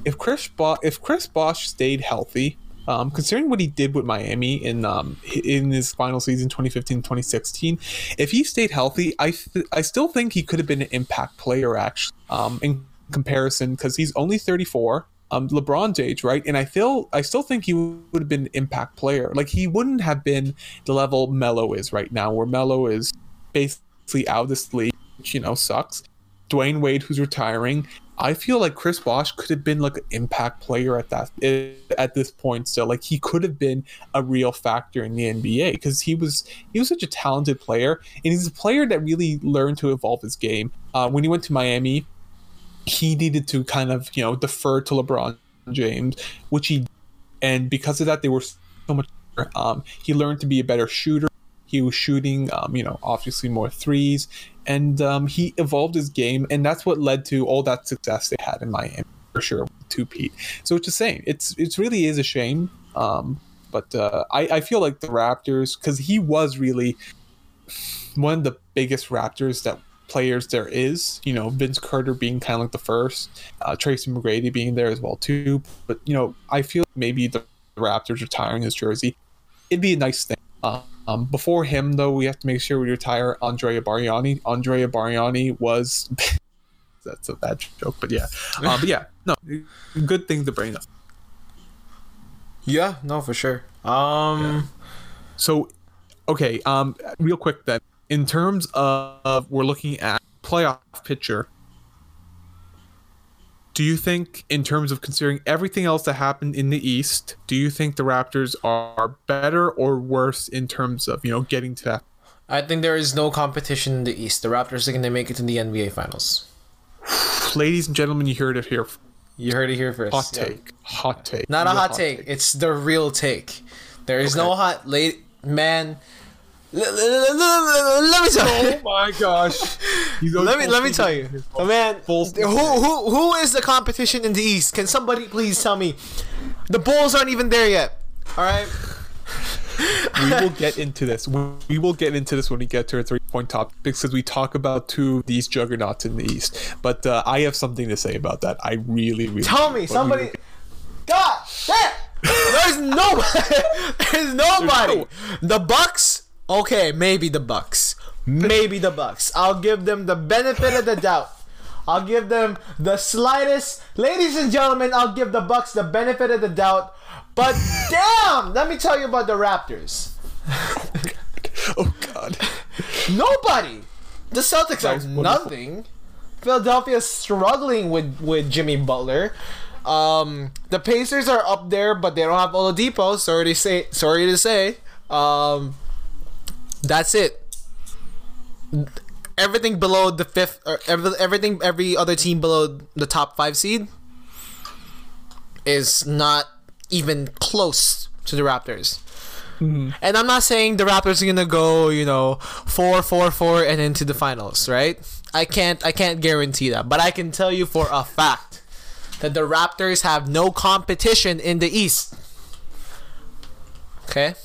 if Chris Bo- if Chris Bosh stayed healthy, um, considering what he did with Miami in um in his final season 2015-2016, if he stayed healthy, I th- I still think he could have been an impact player actually. Um, in comparison, because he's only 34 um LeBron's age, right? And I feel I still think he would have been an impact player. Like he wouldn't have been the level Melo is right now, where Melo is basically out of this league, which you know sucks. Dwyane Wade, who's retiring, I feel like Chris Bosh could have been like an impact player at that at this point. Still, like he could have been a real factor in the NBA because he was he was such a talented player, and he's a player that really learned to evolve his game. Uh, when he went to Miami, he needed to kind of you know defer to LeBron James, which he and because of that they were so much. Um, he learned to be a better shooter. He was shooting, um, you know, obviously more threes, and um, he evolved his game, and that's what led to all that success they had in Miami for sure. Two Pete. So it's a shame. It's it really is a shame. Um, but uh, I I feel like the Raptors because he was really one of the biggest Raptors that players there is. You know, Vince Carter being kind of like the first, uh, Tracy McGrady being there as well too. But you know, I feel maybe the Raptors retiring his jersey, it'd be a nice thing. Uh, um, before him, though, we have to make sure we retire Andrea Bargnani. Andrea Bargnani was. That's a bad joke, but yeah, uh, but yeah, no, good thing to bring up. yeah, no, for sure. Um, So, okay, um, real quick then, in terms of we're looking at playoff picture. Do you think, in terms of considering everything else that happened in the East, do you think the Raptors are better or worse in terms of you know getting to that? I think there is no competition in the East. The Raptors are going to make it to the NBA Finals. Ladies and gentlemen, you heard it here. You heard it here first. Hot Yeah. take. Hot take. Not a Real hot take. It's the real take. There is no hot late man. L- l- l- l- Let me tell you. Oh my gosh. Let me let me tell you, Oh, man. Full Who who who is the competition in the East? Can somebody please tell me? The Bulls aren't even there yet. All right. we will get into this. We will get into this when we get to our three point top because we talk about two of these juggernauts in the East. But uh, I have something to say about that. I really, really Tell me we somebody. will- God damn. There's nobody. There's nobody. The Bucks. Okay, maybe the Bucks. Maybe the Bucks. I'll give them the benefit of the doubt. I'll give them the slightest. Ladies and gentlemen, I'll give the Bucks the benefit of the doubt. But damn, let me tell you about the Raptors. Oh God. Nobody. The Celtics are wonderful. nothing. Philadelphia's struggling with with Jimmy Butler. Um, the Pacers are up there, but they don't have Oladipo. Sorry to say. Sorry to say. Um, That's it. Everything below the fifth, or every, everything every other team below the top five seed is not even close to the Raptors. Mm-hmm. And I'm not saying the Raptors are gonna go, you know, four, four, four, and into the finals, right? I can't, I can't guarantee that, but I can tell you for a fact that the Raptors have no competition in the East. Okay.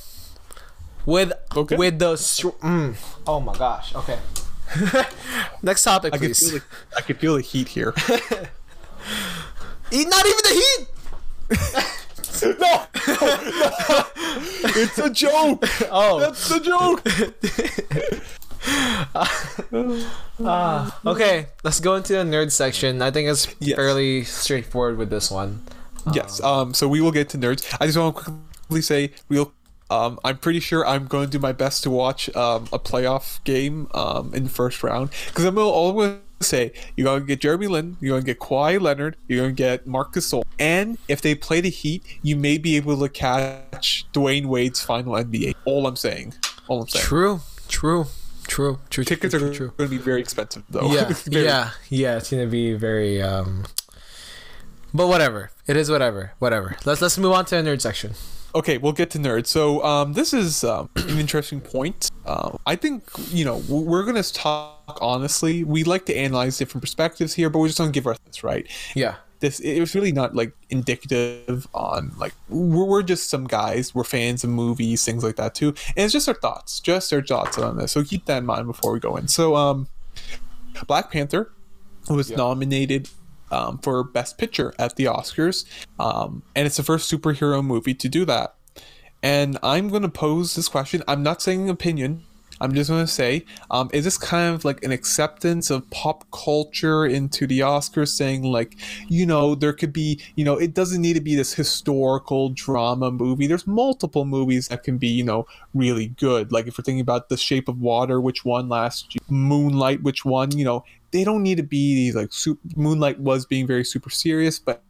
With Okay. with the str- mm, oh my gosh. Okay. Next topic, I can please. feel the, I can feel the heat here. E- Not even the Heat. no, it's a joke. Oh, That's the joke. okay. Let's go into the nerd section. I think it's Yes. fairly straightforward with this one. Yes. Um. So we will get to nerds. I just want to quickly say we'll. Um. I'm pretty sure I'm going to do my best to watch um a playoff game um in the first round because I'm always say you're gonna get Jeremy Lin, you're gonna get Kawhi Leonard, you're gonna get Marcus Gasol, and if they play the Heat, you may be able to catch Dwyane Wade's final NBA. All I'm saying. All I'm saying. True. True. True. True. Tickets true, are true. going to be very expensive though. yeah, yeah, yeah. It's gonna be very. um But whatever. It is whatever. Whatever. Let's let's move on to the nerd section. Okay, we'll get to nerds. So um, this is um, an interesting point. Um, I think you know we're gonna talk honestly. We like to analyze different perspectives here, but we're just gonna give our thoughts, right? Yeah. This it was really not like indicative on like we're, we're just some guys. We're fans of movies, things like that too, and it's just our thoughts, just our thoughts on this. So keep that in mind before we go in. So um, Black Panther was nominated um, for Best Picture at the Oscars, um, and it's the first superhero movie to do that. And I'm going to pose this question. I'm not saying an opinion. I'm just going to say, um, is this kind of like an acceptance of pop culture into the Oscars, saying like, you know, there could be, you know, it doesn't need to be this historical drama movie. There's multiple movies that can be, you know, really good. Like if we're thinking about The Shape of Water, which won last year, Moonlight, which won, you know, they don't need to be these like super, Moonlight was being very super serious, but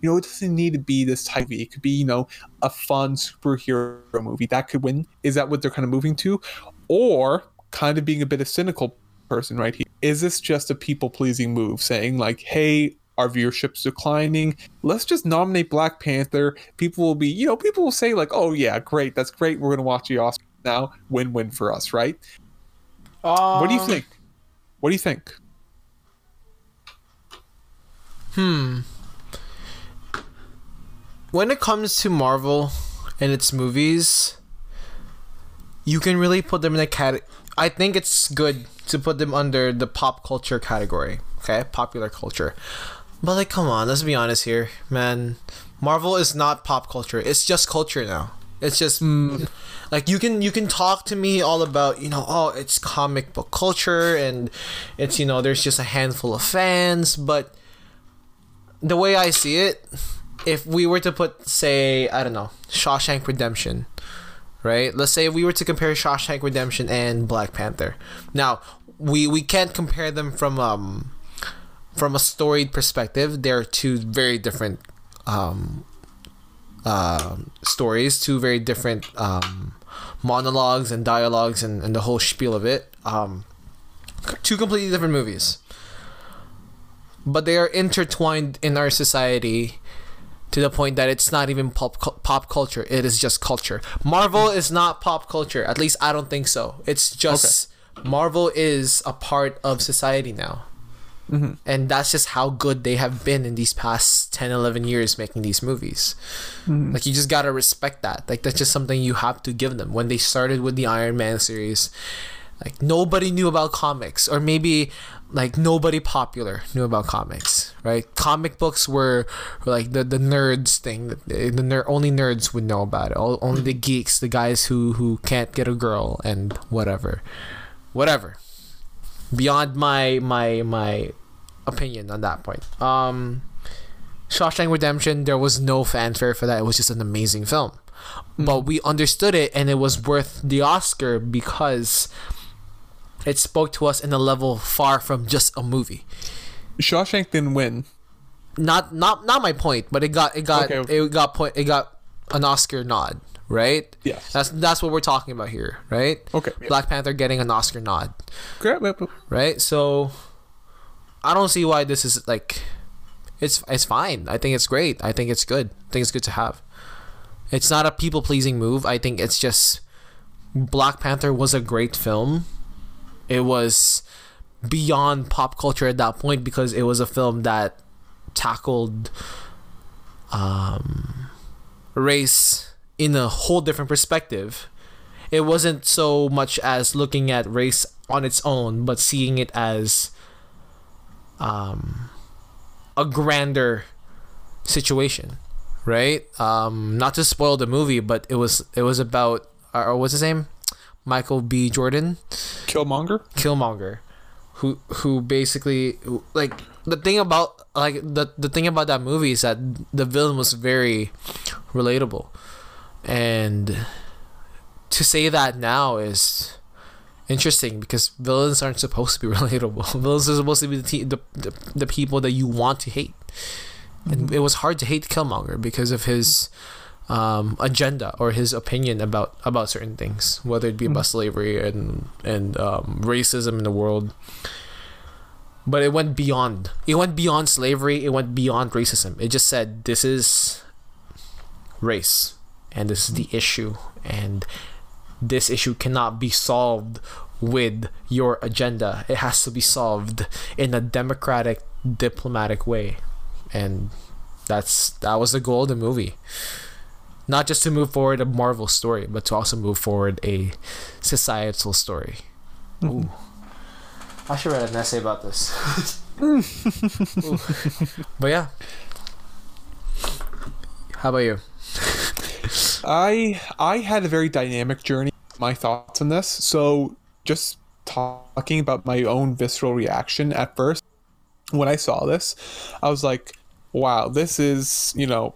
you know, it doesn't need to be this type. Of, it could be, you know, a fun superhero movie that could win. Is that what they're kind of moving to, or kind of being a bit of cynical person right here? Is this just a people pleasing move, saying like, hey? Our viewership's declining. Let's just nominate Black Panther. People will be, you know, people will say like, "Oh yeah, great, that's great. We're gonna watch the Oscar now. Win-win for us, right?" what do you um, think? What do you think? Hmm. When it comes to Marvel and its movies, you can really put them in a cat. I think it's good to put them under the pop culture category. Okay, popular culture. But like, come on, let's be honest here, man. Marvel is not pop culture. It's just culture now. It's just like you can you can talk to me all about you know oh it's comic book culture and it's you know there's just a handful of fans, but the way I see it, if we were to put, say, I don't know, Shawshank Redemption, right? Let's say we were to compare Shawshank Redemption and Black Panther. Now, we we can't compare them from um from a storied perspective. They're two very different um um stories, two very different um monologues and dialogues and, and the whole spiel of it. Um, two completely different movies but they are intertwined in our society to the point that it's not even pop pop culture. It is just culture. Marvel is not pop culture. At least i don't think so. It's just marvel is a part of society now. Mm-hmm. And that's just how good they have been in these past 10 11 years making these movies. Mm-hmm. Like you just gotta respect that. Like that's just something you have to give them. When they started with the iron man series like nobody knew about comics or maybe like nobody popular knew about comics right? Comic books were, were like the, the nerds thing the, the ner- only nerds would know about it. All, only the geeks the guys who who can't get a girl and whatever. Whatever. Beyond my my my opinion on that point. Um Shawshank Redemption there was no fanfare for that. It was just an amazing film. But we understood it and it was worth the Oscar because it spoke to us in a level far from just a movie. Shawshank didn't win. Not not not my point, but it got it got Okay. it got point it got an Oscar nod, right? Yes. That's that's what we're talking about here, right? Okay. Black Panther getting an Oscar nod, Great. right? So I don't see why this is like it's it's fine. I think it's great. I think it's good. I think it's good to have. It's not a people pleasing move. I think it's just Black Panther was a great film. It was beyond pop culture at that point because it was a film that tackled um, race in a whole different perspective. It wasn't so much as looking at race on its own, but seeing it as um, a grander situation, right? Um, not to spoil the movie, but it was it was about or what's his name, Michael B. Jordan, Killmonger. Killmonger, who who basically like the thing about like the the thing about that movie is that the villain was very relatable, and to say that now is interesting because villains aren't supposed to be relatable. villains are supposed to be the, te- the, the the people that you want to hate, and it was hard to hate Killmonger because of his um, agenda or his opinion about about certain things, whether it be about slavery and and um, racism in the world. But it went beyond. It went beyond slavery. It went beyond racism. It just said this is race, and this is the issue, and this issue cannot be solved with your agenda. It has to be solved in a democratic, diplomatic way, and that's that was the goal of the movie not just to move forward a Marvel story, but to also move forward a societal story. Mm-hmm. Ooh. I should write an essay about this. But yeah. How about you? I I had a very dynamic journey. My thoughts on this. So just talking about my own visceral reaction at first when I saw this, I was like, "Wow, this is you know,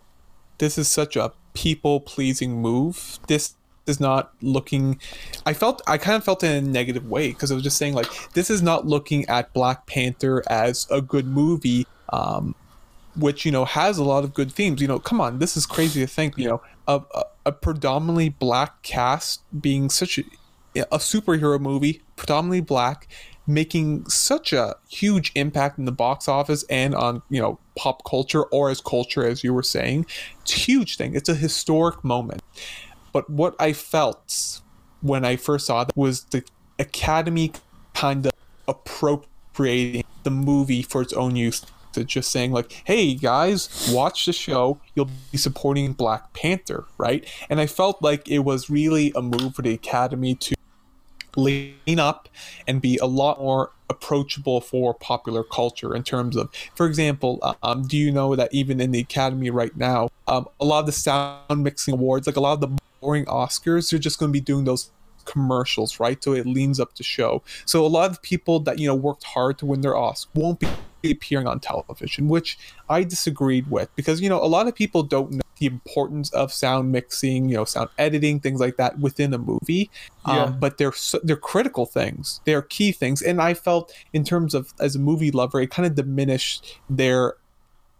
this is such a people pleasing move. This is not looking I felt I kind of felt in a negative way because I was just saying like this is not looking at Black Panther as a good movie um which you know has a lot of good themes you know come on this is crazy to think you know a, a, a predominantly black cast being such a, a superhero movie predominantly black making such a huge impact in the box office and on you know pop culture or as culture as you were saying it's a huge thing. It's a historic moment. But what i felt when i first saw that was the academy kind of appropriating the movie for its own use. To just saying like hey guys watch the show. You'll be supporting black panther right? And i felt like it was really a move for the academy to lean up and be a lot more approachable for popular culture in terms of for example um, do you know that even in the academy right now um, a lot of the sound mixing awards like a lot of the boring oscars they're just going to be doing those commercials right? So it leans up to show. So a lot of people that you know worked hard to win their oscar won't be appearing on television which i disagreed with because you know a lot of people don't know the importance of sound mixing, you know, sound editing, things like that within a movie. Yeah. Um, but they're they're critical things. They're key things, and I felt in terms of as a movie lover, it kind of diminished their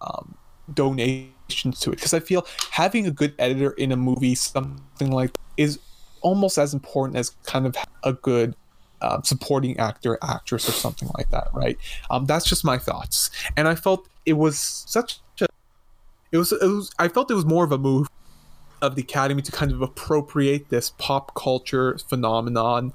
um, donations to it because I feel having a good editor in a movie, something like is almost as important as kind of a good um, supporting actor, actress, or something like that, right? Um, that's just my thoughts, and I felt it was such a it was, it was I felt it was more of a move of the academy to kind of appropriate this pop culture phenomenon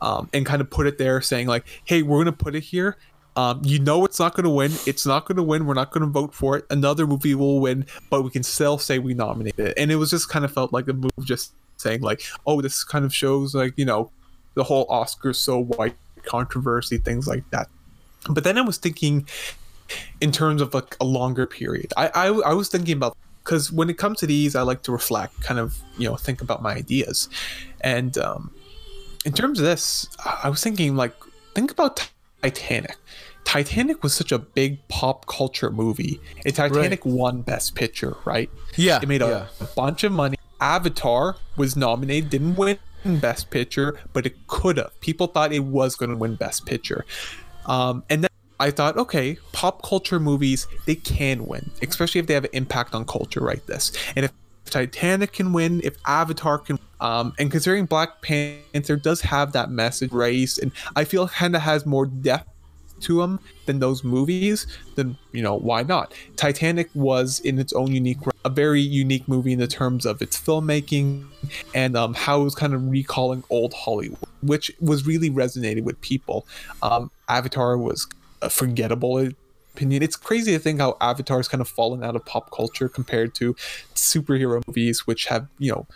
um, and kind of put it there saying like hey we're gonna put it here. Um, you know it's not gonna win. It's not gonna win. We're not gonna vote for it. Another movie will win but we can still say we nominated it. And it was just kind of felt like a move just saying like oh this kind of shows like you know the whole oscars so white controversy things like that. But then i was thinking in terms of like a longer period. I I, I was thinking about because when it comes to these, I like to reflect, kind of you know think about my ideas, and um, in terms of this, I was thinking like think about Titanic. Titanic was such a big pop culture movie. And Titanic won Best Picture, right? Yeah, It made a yeah. bunch of money. Avatar was nominated, didn't win Best Picture, but it could have. People thought it was going to win Best Picture. Um, and then I thought, okay, pop culture movies, they can win, especially if they have an impact on culture like this. And if Titanic can win, if Avatar can, um, and considering Black Panther does have that message, race, and I feel kind of has more depth to them than those movies, then you know why not? Titanic was in its own unique, a very unique movie in the terms of its filmmaking and um, how it was kind of recalling old Hollywood, which was really resonating with people. Um, Avatar was forgettable opinion. It's crazy to think how Avatar has kind of fallen out of pop culture compared to superhero movies, which have you know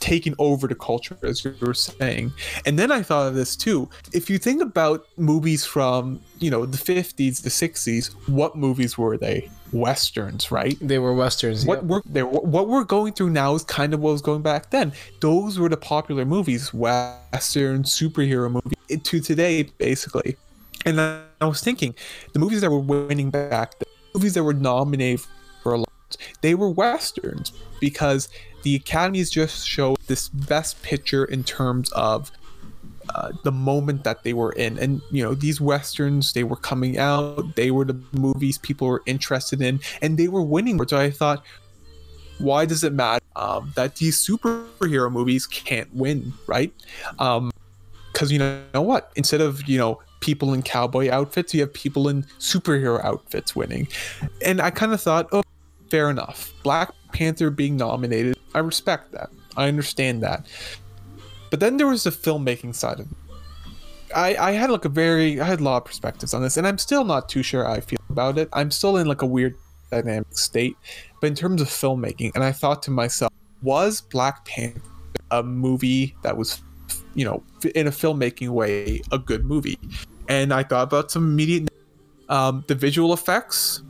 taken over the culture, as you were saying. And then I thought of this too. If you think about movies from, you know, the 50s, the 60s, what movies were they? Westerns, right? They were westerns. What yep. we're they what we're going through now is kind of what was going back then. Those were the popular movies, Western superhero movies to today, basically. And I was thinking, the movies that were winning back, the movies that were nominated for a lot, they were westerns because the academies just showed this best picture in terms of uh, the moment that they were in. And you know these westerns they were coming out they were the movies people were interested in and they were winning. So i thought why does it matter um, that these superhero movies can't win right? Um because know, you know what? Instead of you know people in cowboy outfits you have people in superhero outfits winning and i kind of thought oh fair enough black panther being nominated I respect that. I understand that. But then there was the filmmaking side of it. I, I had like a very I had a lot of perspectives on this and I'm still not too sure how I feel about it. I'm still in like a weird dynamic state. But in terms of filmmaking, and I thought to myself, was Black Panther a movie that was you know, in a filmmaking way, a good movie? And I thought about some immediate um, the visual effects,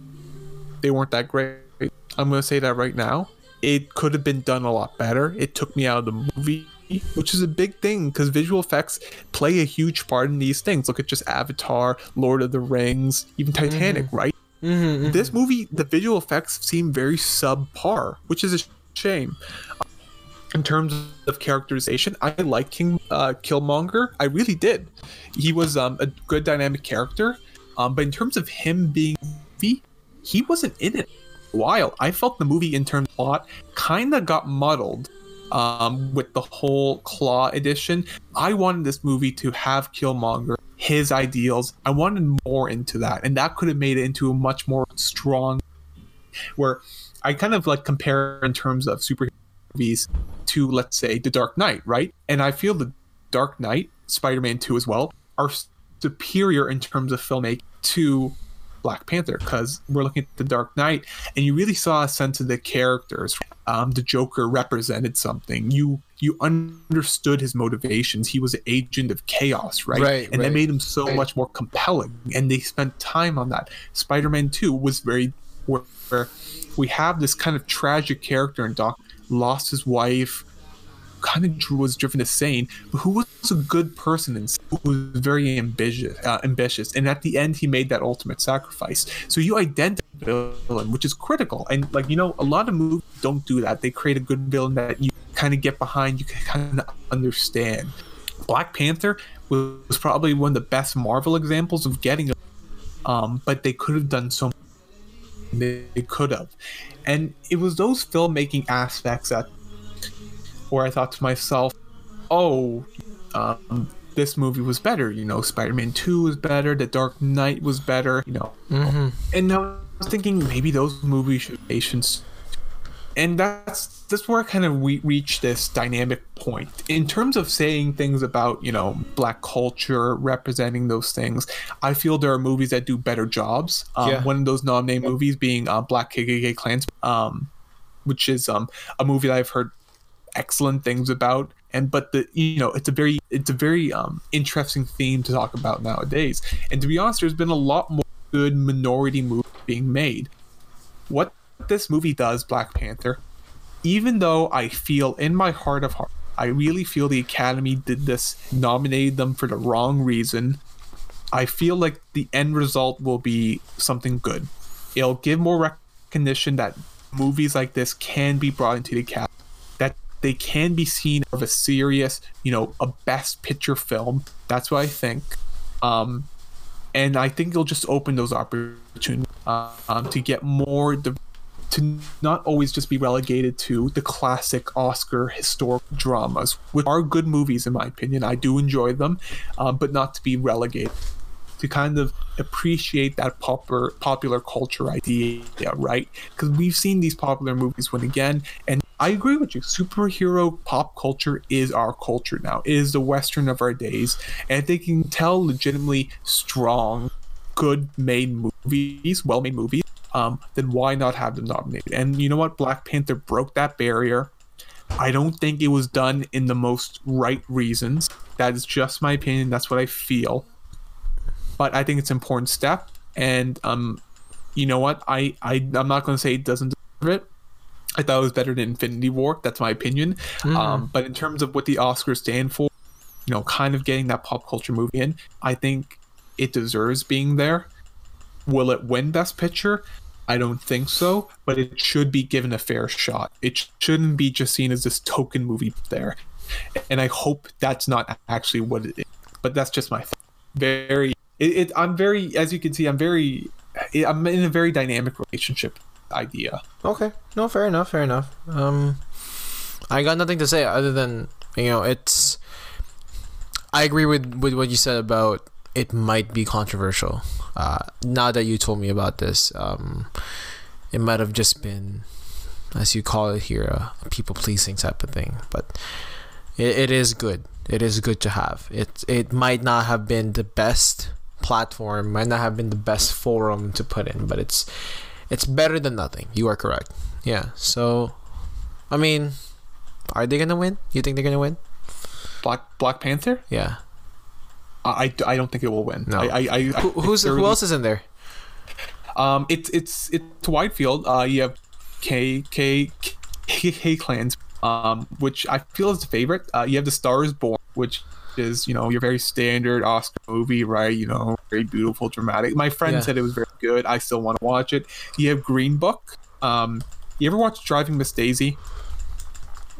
they weren't that great. I'm gonna say that right now it could have been done a lot better. It took me out of the movie, which is a big thing because visual effects play a huge part in these things. Look at just Avatar, Lord of the Rings, even Titanic, mm-hmm. right? Mm-hmm, mm-hmm. This movie, the visual effects seem very subpar, which is a shame. In terms of characterization, I like King uh, Killmonger. I really did. He was um, a good dynamic character, um, but in terms of him being, he wasn't in it while. I felt the movie in terms of plot kind of got muddled um, with the whole Claw edition. I wanted this movie to have Killmonger, his ideals. I wanted more into that, and that could have made it into a much more strong. Where I kind of like compare in terms of superhero movies to, let's say, The Dark Knight, right? And I feel The Dark Knight, Spider Man 2 as well, are superior in terms of filmmaking to Black Panther because we're looking at the Dark Knight, and you really saw a sense of the characters. Um, the Joker represented something. You you understood his motivations. He was an agent of chaos, right? Right. And right. that made him so right. much more compelling. And they spent time on that. Spider Man Two was very where, where we have this kind of tragic character, and Doc lost his wife kind of was driven to sane, but who was a good person and who was very ambitious, uh, ambitious. And at the end, he made that ultimate sacrifice. So you identify villain, which is critical. And like you know, a lot of movies don't do that. They create a good villain that you kind of get behind, you can kind of understand. Black Panther was probably one of the best Marvel examples of getting, um, but they could have done so. They could have, and it was those filmmaking aspects that where I thought to myself, oh, um, this movie was better. You know, Spider Man 2 was better, The Dark Knight was better, you know. Mm-hmm. And I was thinking maybe those movies should be patience. And that's that's where I kind of we reach this dynamic point in terms of saying things about you know black culture representing those things. I feel there are movies that do better jobs. Um, yeah. One of those nominated movies being uh, Black KKK Clans, um, which is um, a movie that I've heard excellent things about and but the you know it's a very it's a very um interesting theme to talk about nowadays and to be honest there's been a lot more good minority movies being made what this movie does black panther even though i feel in my heart of heart i really feel the academy did this nominated them for the wrong reason i feel like the end result will be something good it'll give more recognition that movies like this can be brought into the academy that they can be seen of a serious, you know, a best picture film. That's what I think. Um, and I think it'll just open those opportunities um, to get more to not always just be relegated to the classic Oscar historical dramas, which are good movies in my opinion. I do enjoy them, uh, but not to be relegated. To kind of appreciate that popular popular culture idea, right? Because we've seen these popular movies win again, and I agree with you. Superhero pop culture is our culture now. It is the Western of our days, and they can tell legitimately strong, good made movies, well made movies, um, then why not have them nominated? And you know what? Black Panther broke that barrier. I don't think it was done in the most right reasons. That is just my opinion. That's what I feel. But I think it's an important step. And um, you know what? I, I I'm not going to say it doesn't deserve it. I thought it was better than Infinity War. That's my opinion. Um, but in terms of what the Oscars stand for, you know, kind of getting that pop culture movie in, I think it deserves being there. Will it win Best Picture? I don't think so, but it should be given a fair shot. It shouldn't be just seen as this token movie there. And I hope that's not actually what it is. But that's just my very. It, it, I'm very, as you can see, I'm very. I'm in a very dynamic relationship idea. Okay. No, fair enough. Fair enough. Um, I got nothing to say other than you know it's. I agree with with what you said about it might be controversial. Uh, now that you told me about this, um, it might have just been, as you call it here, a, a people pleasing type of thing. But it, it is good. It is good to have. It it might not have been the best platform, might not have been the best forum to put in, but it's it's better than nothing. You are correct. Yeah. So, I mean, are they gonna win? You think they're gonna win? Black Black Panther. Yeah. I, I, I don't think it will win. No. I, I, I, Who, who's who else is in there? Um, it's it's it's wide field. Uh, you have K K K, K clans. Um, which I feel is the favorite. Uh, you have the Stars Born, which is you know your very standard Oscar movie, right? You know, very beautiful, dramatic. My friend Yeah. said it was very good. I still want to watch it. You have Green Book. Um, you ever watch Driving Miss Daisy?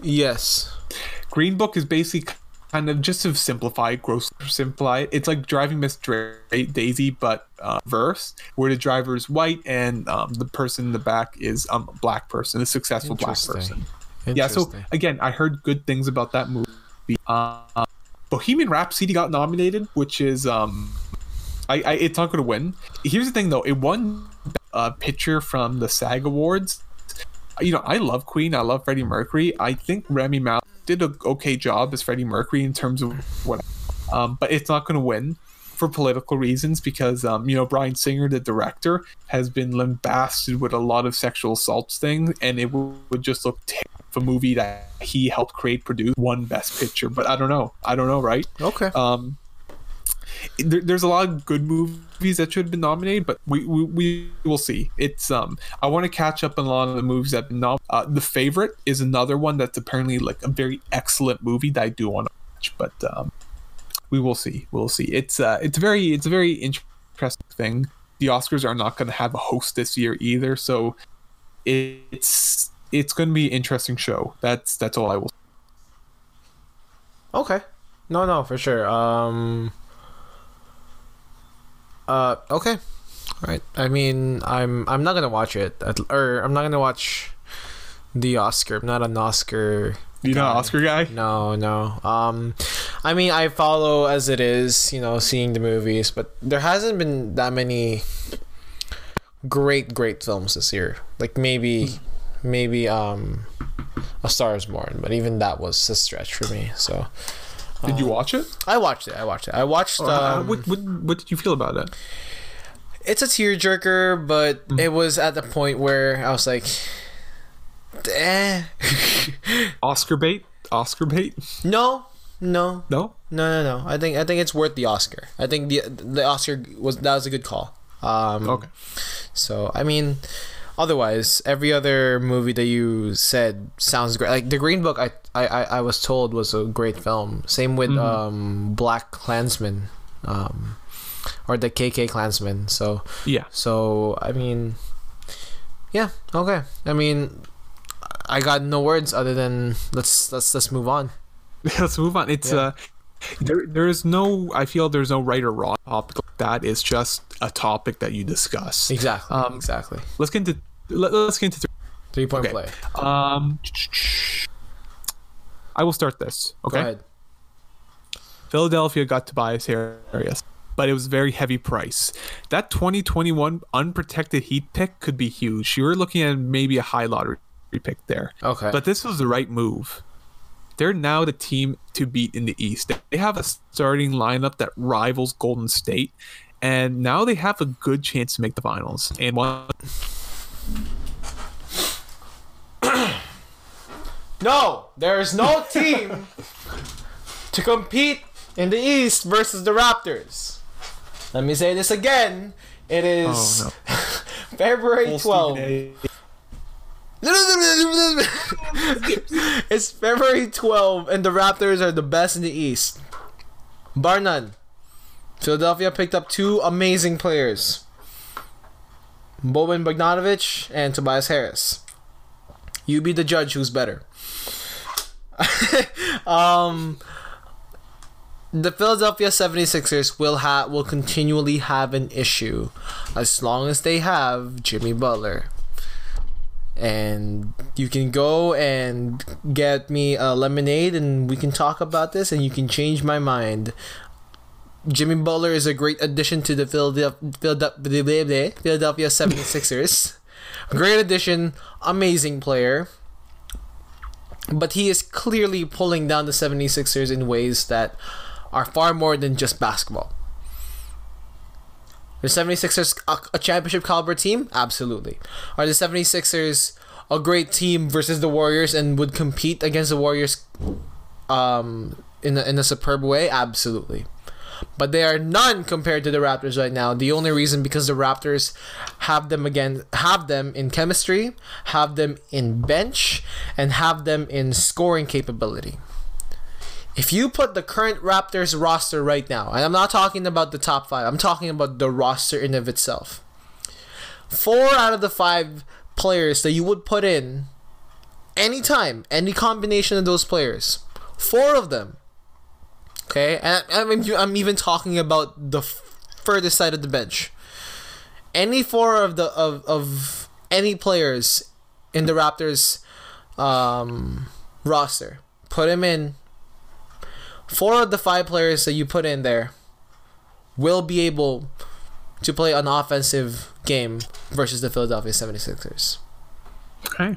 Yes. Green Book is basically kind of just to simplify it, gross simplify it. It's like driving Miss Dra- Daisy, but uh, verse, where the driver is white and um, the person in the back is um, a black person, a successful black person. Yeah. So again, I heard good things about that movie. Uh, Bohemian Rhapsody got nominated, which is um, I, I it's not going to win. Here's the thing though, it won a picture from the SAG Awards. You know, I love Queen. I love Freddie Mercury. I think Rami Malek did a okay job as Freddie Mercury in terms of what, um, but it's not going to win for political reasons because um, you know Bryan Singer, the director, has been lambasted with a lot of sexual assaults things, and it would, would just look terrible a movie that he helped create, produce, won Best Picture. But I don't know. I don't know, right? okay. Um, there, there's a lot of good movies that should have been nominated, but we, we, we will see. It's um I want to catch up on a lot of the movies that have been uh, The Favorite is another one that's apparently like a very excellent movie that I do want to watch, but um we will see. We'll see. It's uh it's very it's a very interesting thing. The Oscars are not going to have a host this year either, so it's it's going to be an interesting show. That's that's all I will. Okay. No, no, for sure. Um. Uh. Okay. All right. I mean, I'm I'm not gonna watch it, at, or I'm not gonna watch the Oscar. I'm not an Oscar. You guy. Oscar guy. No, no. Um, I mean, I follow as it is, you know, seeing the movies, but there hasn't been that many great, great films this year. Like maybe, maybe um, A Star Is Born, but even that was a stretch for me. So Did you watch it? I watched it. I watched it. I watched. Uh, Um, what, what what did you feel about it? it's a tearjerker, but it was at the point where I was like, eh. Oscar bait? Oscar bait? no, no, No. No, no, no. I think I think it's worth the Oscar. I think the the Oscar was that was a good call. Um, Okay. So I mean, otherwise, every other movie that you said sounds great. Like the Green Book, I I, I, was told was a great film. Same with um Black Klansman, um, or the KK Klansman. So Yeah. so I mean, yeah, okay. I mean, I got no words other than let's let's let's move on. Let's move on. It's Yeah. uh there there is no I feel there's no right or wrong topic like that is just a topic that you discuss. Exactly. Um, exactly. Let's get into let, let's get into Three point Okay. play. Um, I will start this. Go Okay. ahead. Philadelphia got Tobias Harris, but it was very heavy price. That 2021 unprotected Heat pick could be huge. You were looking at maybe a high lottery pick there. Okay. But this was the right move. They're now the team to beat in the East. They have a starting lineup that rivals Golden State, and now they have a good chance to make the finals. And one, No, there is no team to compete in the East versus the Raptors. Let me say this again. It is Oh, February 12th. It's February 12 and the Raptors are the best in the East. Bar none. Philadelphia picked up two amazing players. Boban Bogdanovic and Tobias Harris. You be the judge who's better. um the Philadelphia 76ers will have will continually have an issue as long as they have Jimmy Butler and you can go and get me a lemonade and we can talk about this and you can change my mind Jimmy Butler is a great addition to the Philadelphia, Philadelphia, Philadelphia 76ers. great addition, amazing player. But he is clearly pulling down the 76ers in ways that are far more than just basketball. The 76ers a, a championship caliber team? Absolutely. Are the 76ers a great team versus the Warriors and would compete against the Warriors um, in, a, in a superb way? Absolutely. But they are none compared to the Raptors right now. The only reason because the Raptors have them again have them in chemistry, have them in bench, and have them in scoring capability. If you put the current Raptors roster right now, and I'm not talking about the top five, I'm talking about the roster in of itself. Four out of the five players that you would put in anytime, any combination of those players, four of them. Okay, and I'm even talking about the furthest side of the bench. Any four of the of, of any players in the Raptors um, roster, put him in four of the five players that you put in there will be able to play an offensive game versus the Philadelphia 76ers. Okay.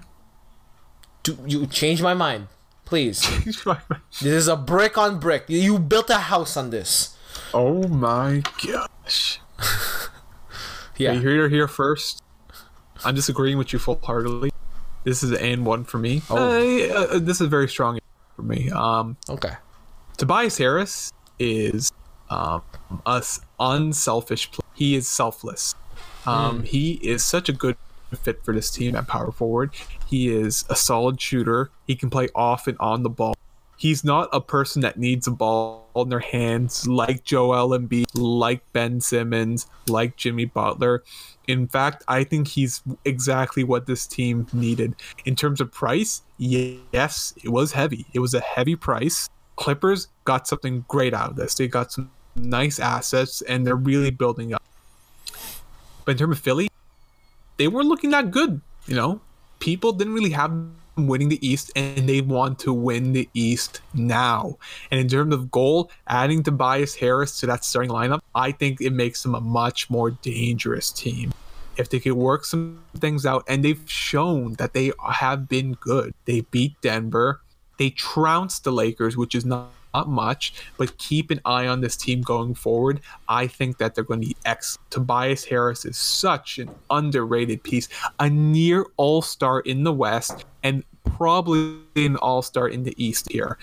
Do you change my mind, please? this is a brick on brick. You built a house on this. oh my gosh. Yeah. You hear here first. I'm disagreeing with you full heartedly. This is an and one for me. Oh. Uh, uh, this is very strong for me. Um, Okay. Tobias Harris is um, a unselfish. Play. He is selfless. Um, He is such a good fit for this team at power forward. He is a solid shooter. He can play off and on the ball. He's not a person that needs a ball in their hands like Joel Embiid, like Ben Simmons, like Jimmy Butler. In fact, I think he's exactly what this team needed. In terms of price, yes, it was heavy. It was a heavy price. Clippers got something great out of this. They got some nice assets and they're really building up. But in terms of Philly, they weren't looking that good. You know, people didn't really have them winning the East, and they want to win the East now. And in terms of goal, adding Tobias Harris to that starting lineup, I think it makes them a much more dangerous team. If they could work some things out, and they've shown that they have been good. They beat Denver. They trounced the Lakers, which is not, not much, but keep an eye on this team going forward. I think that they're going to be excellent. Tobias Harris is such an underrated piece, a near all star in the West, and probably an all star in the East here.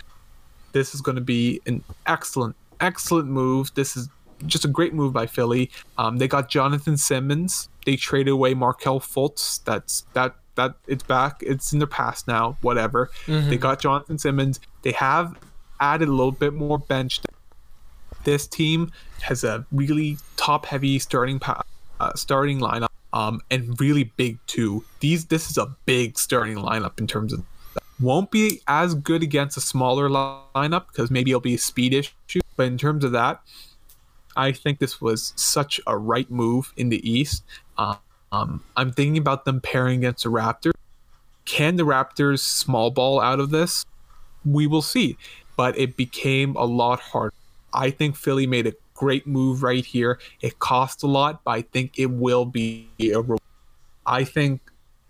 This is going to be an excellent, excellent move. This is just a great move by Philly. Um, they got Jonathon Simmons. They traded away Markelle Fultz. That's that that it's back. It's in the past now. Whatever. They got Jonathon Simmons. They have added a little bit more bench. This team has a really top-heavy starting pa- uh, starting lineup, um, and really big too. These this is a big starting lineup in terms of. Won't be as good against a smaller lineup because maybe it'll be a speed issue. But in terms of that, I think this was such a right move in the East. Um, um, I'm thinking about them pairing against the Raptors. Can the Raptors small ball out of this? We will see. But it became a lot harder. I think Philly made a great move right here. It cost a lot, but I think it will be a reward. I think,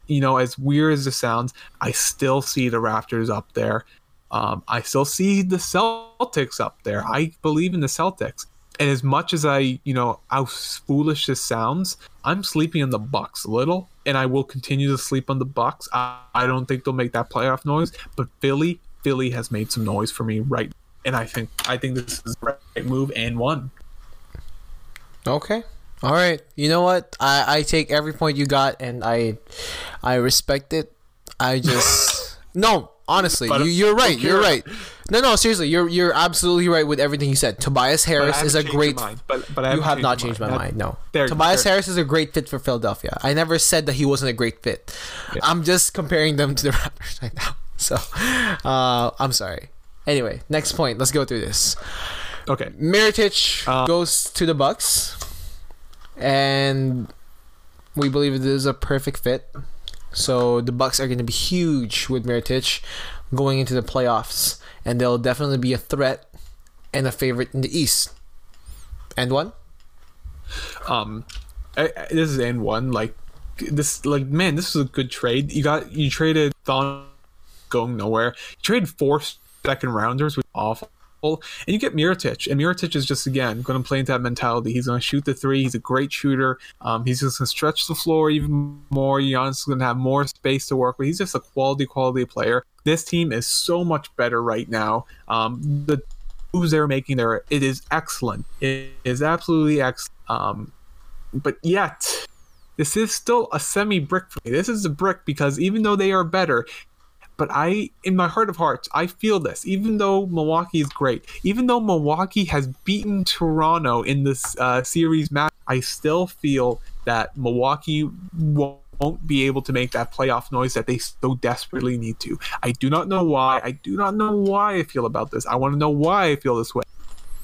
you know, as weird as it sounds, I still see the Raptors up there. Um, I still see the Celtics up there. I believe in the Celtics. And as much as I, you know, how foolish this sounds, I'm sleeping on the Bucks a little, and I will continue to sleep on the Bucks. I, I don't think they'll make that playoff noise, but Philly, Philly has made some noise for me right, and I think I think this is the right move and one. Okay. All right. You know what? I, I take every point you got and I I respect it. I just no, honestly, But you, you're right. You're right. No, no, seriously, you're you're absolutely right with everything you said. Tobias Harris is a great. mind. But, but I You haven't changed changed my That- mind. No, there- Tobias there- Harris is a great fit for Philadelphia. I never said that he wasn't a great fit. I'm just comparing them to the Raptors right now. So, uh, I'm sorry. Anyway, next point. Let's go through this. Okay. Mirotic Uh, goes to the Bucks, and we believe it is a perfect fit. So the Bucks are going to be huge with Mirotic going into the playoffs, and they'll definitely be a threat and a favorite in the East. And one, um I, I- this is N one like this like man this is a good trade. You got you traded Thon going nowhere. You traded four second rounders with awful and you get Mirotic and Mirotic is just again going to play into that mentality he's going to shoot the three he's a great shooter um, he's just going to stretch the floor even more Giannis is going to have more space to work with he's just a quality quality player this team is so much better right now um, the moves they're making there it is excellent it is absolutely excellent um, but yet this is still a semi brick for me. This is a brick because even though they are better, but I, in my heart of hearts, I feel this. Even though Milwaukee is great, even though Milwaukee has beaten Toronto in this uh, series match, I still feel that Milwaukee won't won't be able to make that playoff noise that they so desperately need to. I do not know why. I do not know why I feel about this. I want to know why I feel this way.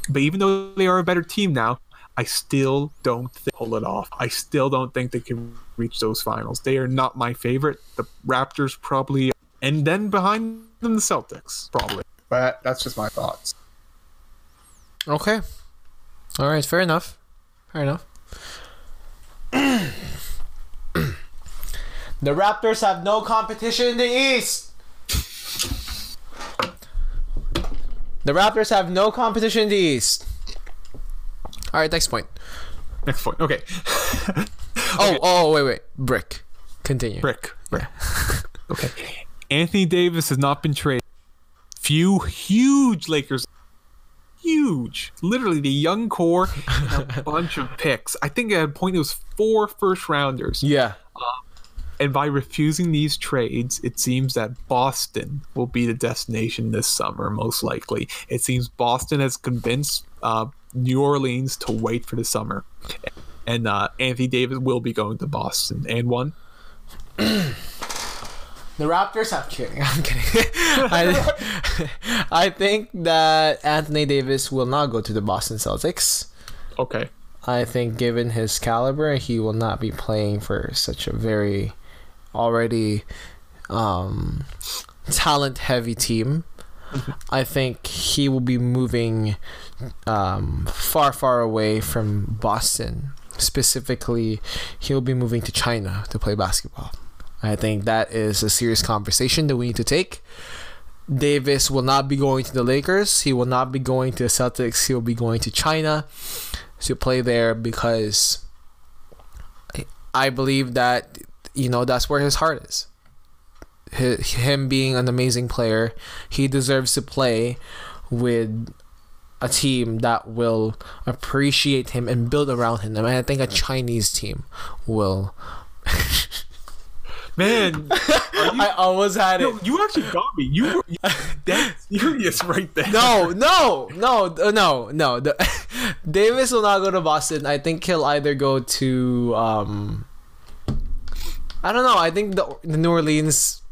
But even though they are a better team now, I still don't think pull it off. I still don't think they can reach those finals. They are not my favorite. The Raptors probably, and then behind them the Celtics probably. But that's just my thoughts. okay, all right, fair enough, fair enough. the Raptors have no competition in the East. The Raptors have no competition in the East. All right, next point. Next point. Okay, Oh, oh, wait, wait. Brick. Continue. brick. brick. okay, Anthony Davis has not been traded. Few huge Lakers. Huge, literally the young core and a bunch of picks. I think at a point it was four first rounders. Yeah. And by refusing these trades, it seems that Boston will be the destination this summer, most likely. It seems Boston has convinced uh, New Orleans to wait for the summer. And uh, Anthony Davis will be going to Boston. And one? The Raptors. I'm kidding. I'm kidding. I, I think that Anthony Davis will not go to the Boston Celtics. Okay. I think, given his caliber, he will not be playing for such a very already um, talent heavy team. I think he will be moving um, far, far away from Boston. Specifically, he'll be moving to China to play basketball. I think that is a serious conversation that we need to take. Davis will not be going to the Lakers. He will not be going to the Celtics. He will be going to China to play there because I- I believe that you know that's where his heart is. Hi- Him being an amazing player, he deserves to play with a team that will appreciate him and build around him. And I think a Chinese team will. Man, I almost had it. you actually got me. You were you, that's serious right there. No, no, no, uh, no, no. The, Davis will not go to Boston. I think he'll either go to um I don't know. I think the, the New Orleans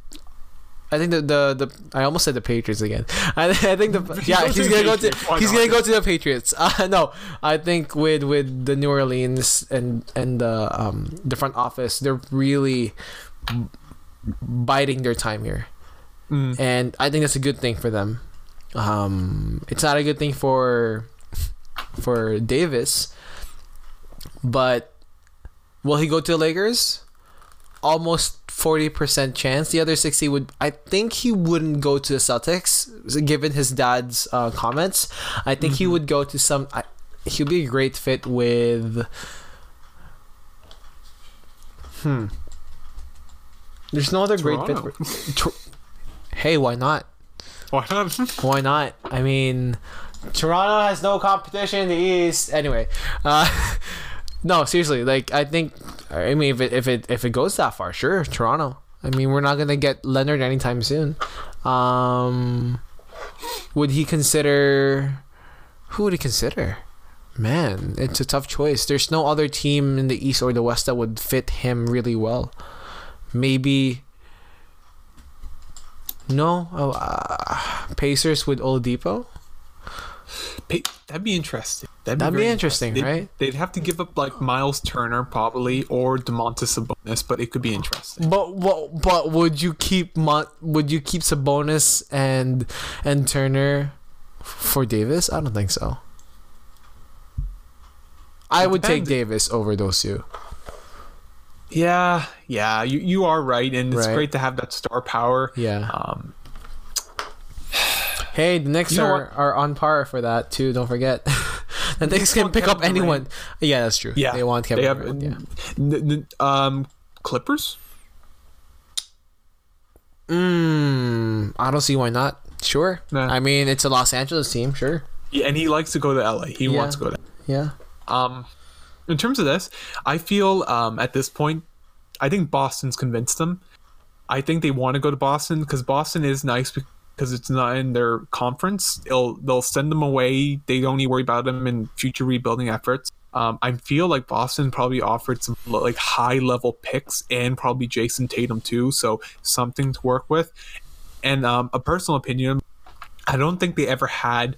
I think the, the the I almost said the Patriots again. I, I think the yeah he's gonna go to he's gonna go to the Patriots. Uh, no, I think with with the New Orleans and and the um the front office, they're really biding their time here, Mm. and I think that's a good thing for them. Um, it's not a good thing for for Davis, but will he go to the Lakers? Almost forty percent chance. The other sixty would. I think he wouldn't go to the Celtics, given his dad's uh, comments. I think he would go to some. I, he'll be a great fit with. Hmm. There's no other great. Toronto. For, Tor- hey, why not? Why not? Why not? I mean, Toronto has no competition in the East. Anyway, uh, no, seriously. Like, I think. I mean, if it if it if it goes that far, sure, Toronto. I mean, we're not gonna get Leonard anytime soon. Um, would he consider? Who would he consider? Man, it's a tough choice. There's no other team in the East or the West that would fit him really well. Maybe. No, oh, uh, Pacers with Oladipo. Pa- That'd be interesting. That'd be very interesting, They'd- right? They'd have to give up like Miles Turner probably or Domantas Sabonis, but it could be interesting. But what? But would you keep Mon- Would you keep Sabonis and and Turner for Davis? I don't think so. I would take. Davis over those two. Yeah, yeah, you you are right, and it's Right. great to have that star power. Yeah. Um, Hey, the Knicks are, are on par for that too. Don't forget. the Knicks can pick up Kevin Durant. anyone. Yeah, that's true. yeah, they want Kevin they have, Durant. Yeah. n- um, Clippers. Mm, I don't see why not. Sure. Nah. I mean, it's a Los Angeles team. Sure. Yeah, and he likes to go to LA. He Yeah. wants to go to. Yeah. Um, in terms of this, I feel um at this point, I think Boston's convinced them. I think they want to go to Boston because Boston is nice because it's not in their conference. They'll they'll send them away. They don't to worry about them in future rebuilding efforts. Um, I feel like Boston probably offered some like high level picks and probably Jayson Tatum too, so something to work with. And um, a personal opinion, I don't think they ever had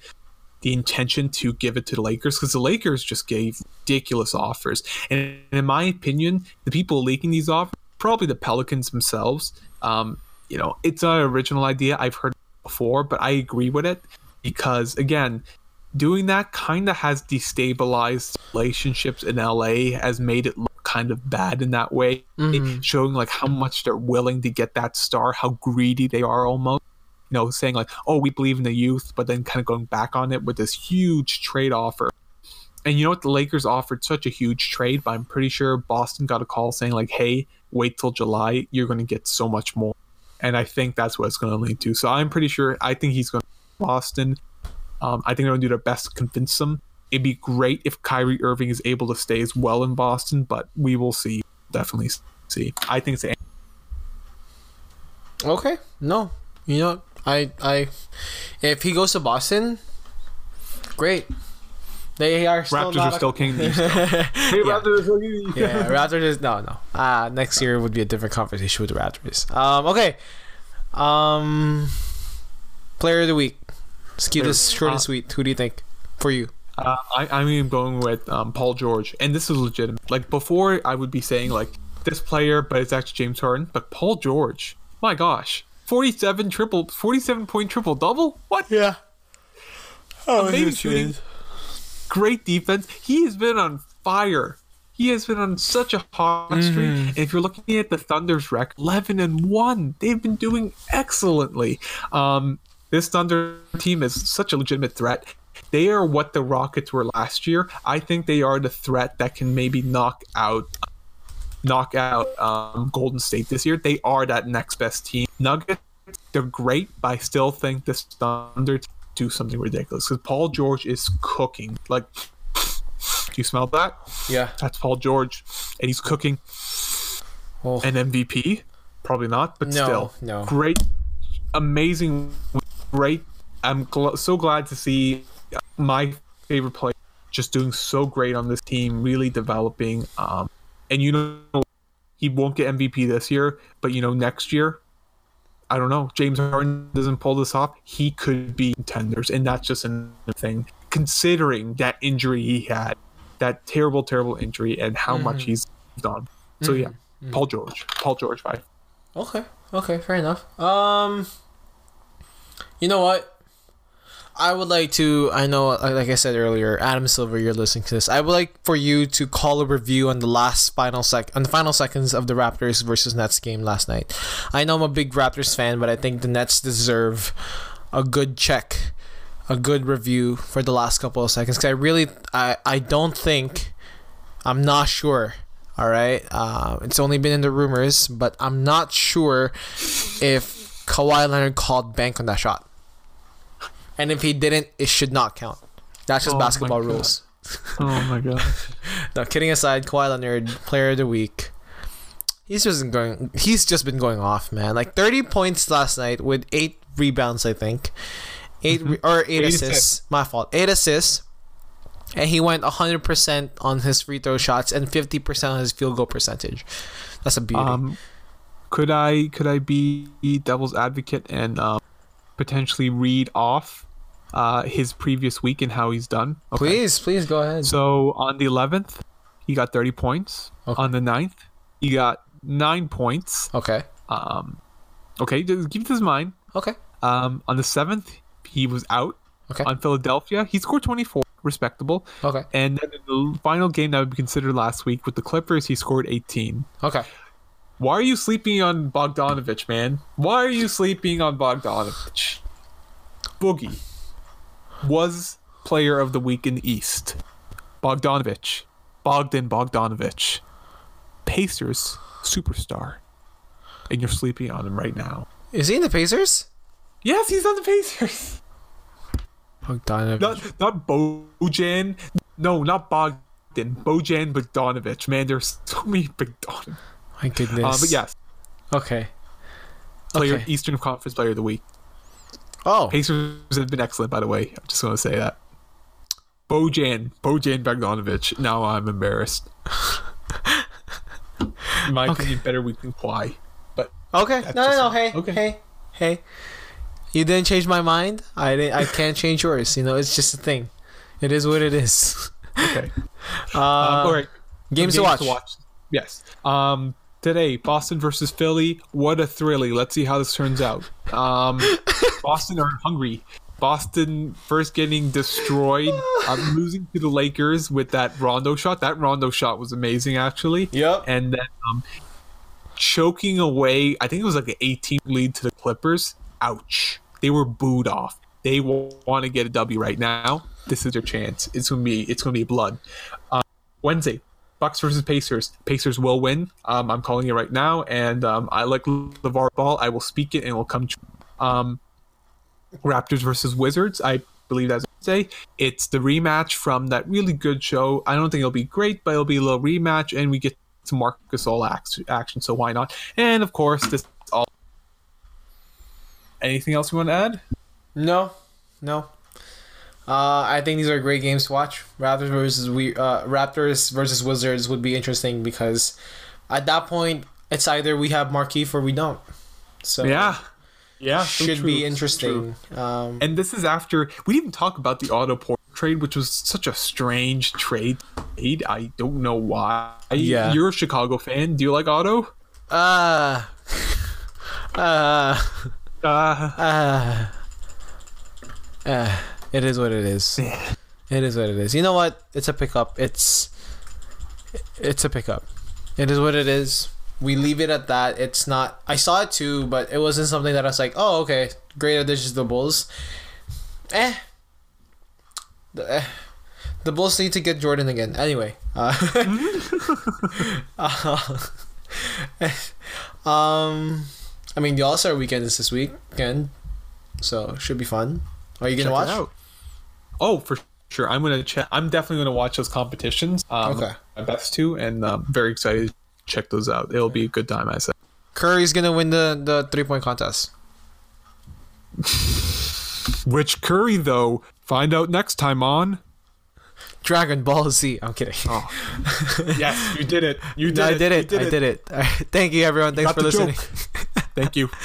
the intention to give it to the Lakers because the Lakers just gave ridiculous offers. And in my opinion, the people leaking these offers, probably the Pelicans themselves. Um, you know, it's an original idea. I've heard before, but I agree with it because again, doing that kind of has destabilized relationships in LA, has made it look kind of bad in that way, It- showing like how much they're willing to get that star, how greedy they are almost you know, saying like, "Oh, we believe in the youth," but then kind of going back on it with this huge trade offer. And you know what? The Lakers offered such a huge trade, but I'm pretty sure Boston got a call saying like, "Hey, wait till July. You're going to get so much more." And I think that's what it's going to lead to. So I'm pretty sure. I think he's going to Boston. Um, I think they're going to do their best to convince them. It'd be great if Kyrie Irving is able to stay as well in Boston, but we will see. Definitely see. I think it's Okay. No. You know, I I if he goes to Boston, great. They are still Raptors not are a- still king the East. Hey, Yeah. Raptors are still king of the East. yeah, Raptors is no, no. Uh next year would be a different conversation with the Raptors. Um, okay. Um, player of the week. Let's keep this Player- short and uh, sweet. Who do you think for you? Uh, I, I am going with um, Paul George, and this is legitimate. Like before, I would be saying like this player, but it's actually James Harden. But Paul George, my gosh, forty-seven triple, forty-seven point triple double. What? Yeah. Oh, Amazing shooting. Great defense. He has been on fire. He has been on such a hot streak. And if you're looking at the Thunder's record, eleven and one, they've been doing excellently. Um, this Thunder team is such a legitimate threat. They are what the Rockets were last year. I think they are the threat that can maybe knock out knock out um, Golden State this year. They are that next best team. Nuggets, they're great, but I still think this Thunder do something ridiculous because Paul George is cooking. Like, do you smell that? Yeah. That's Paul George, and he's cooking Oh. an MVP. Probably not, but No, still, no. great, amazing, great. I'm gl- so glad to see my favorite player just doing so great on this team, really developing. Um, and you know, he won't get MVP this year, but you know, next year, I don't know. James Harden doesn't pull this off, he could be contenders, and that's just another thing. Considering that injury he had, that terrible, terrible injury, and how much mm-hmm. he's moved on. So mm-hmm. yeah, mm-hmm. Paul George, Paul George, bye. Okay. Okay. Fair enough. Um. You know what? I would like to. I know, like I said earlier, Adam Silver, you're listening to this. I would like for you to call a review on the last final sec, on the final seconds of the Raptors versus Nets game last night. I know I'm a big Raptors fan, but I think the Nets deserve a good check, a good review for the last couple of seconds. Because I really, I, I don't think, I'm not sure. All right, uh, it's only been in the rumors, but I'm not sure if Kawhi Leonard called bank on that shot. And if he didn't, it should not count. That's just Oh basketball rules. Oh my god. Now, kidding aside, Kawhi Leonard, player of the week. He's just been going. He's just been going off, man. Like thirty points last night with eight rebounds, I think. 8 re- or eight, Eight assists. assists. My fault. Eight assists. And he went hundred percent on his free throw shots and fifty percent on his field goal percentage. That's a beauty. Um, could I could I be devil's advocate and um, potentially read off uh, his previous week and how he's done? Okay. please, please go ahead. So on the 11th, he got 30 points. Okay. On the 9th, he got nine points. okay. Um, okay, just keep this in mind. Okay. Um, on the 7th, he was out. Okay. On Philadelphia, he scored 24, respectable. Okay. And then in the final game that would be considered last week with the Clippers, he scored 18. Okay. Why are you sleeping on Bogdanovich, man? Why are you sleeping on Bogdanovich? Boogie was player of the week in the East. Bogdanovich. Bogdan Bogdanovich. Pacers superstar. And you're sleeping on him right now. Is he in the Pacers? Yes, he's on the Pacers. Bogdanovich. Not not Bojan. No, not Bogdan. Bojan Bogdanovich. Man, there's so many Bogdan. My goodness. Uh, but yes, Okay. player Okay. Eastern Conference Player of the Week. Oh. Pacers have been excellent, by the way. I'm just going to say that. Bojan, Bojan Bogdanovich. Now I'm embarrassed. In my Okay. opinion, better week than Kawhi. But Okay. No, no, no. Hey, okay. hey, hey. You didn't change my mind. I didn't. I can't change yours. You know, it's just a thing. It is what it is. okay. Uh, um, all right. games, Some to, watch. Yes. Um, today, Boston versus Philly. What a thrilly. Let's see how this turns out. Um, Boston are hungry. Boston first getting destroyed, um, losing to the Lakers with that Rondo shot. That Rondo shot was amazing, actually. Yep. and then um, choking away. I think it was like an 18 lead to the Clippers. Ouch! They were booed off. They want to get a W right now. This is their chance. It's gonna be. It's gonna be blood. Um, Wednesday, Bucks versus Pacers. Pacers will win. Um, I'm calling it right now, and um, I like LaVar Ball. I will speak it, and it will come. Um, Raptors versus Wizards. I believe that's Wednesday. It's the rematch from that really good show. I don't think it'll be great, but it'll be a little rematch, and we get some Marc Gasol action. So why not? And of course, this all. Anything else you want to add? No, no. Uh, I think these are great games to watch. Raptors versus we uh, Raptors versus Wizards would be interesting because at that point it's either we have Markieff or we don't. So Yeah, yeah, should be so interesting. Um, And this is after we didn't even talk about the Otto Porter trade, which was such a strange trade. I don't know why. Yeah. you're a Chicago fan. Do you like Otto? uh, uh, Uh, uh, uh, it is what it is. It is what it is. You know what? It's a pickup. It's it's a pickup. It is what it is. We leave it at that. It's not. I saw it too, but it wasn't something that I was like, oh, okay, great addition to the Bulls. Eh. The, eh. the Bulls need to get Jordan again. Anyway. Uh, um, I mean, the All Star weekend is this weekend, so should be fun. Are you gonna check watch? Oh, for sure. I'm gonna check. I'm definitely gonna watch those competitions. Um, Okay. my best to, and um, very excited to check those out. It'll be a good time. I said. Curry's gonna win the the three point contest. Which Curry though? Find out next time on. Dragon Ball Z. I'm kidding. Oh, yes, you did it. You did it. I it. did You it. I did it. Right. Thank you, everyone. Thanks got for listening. Thank you.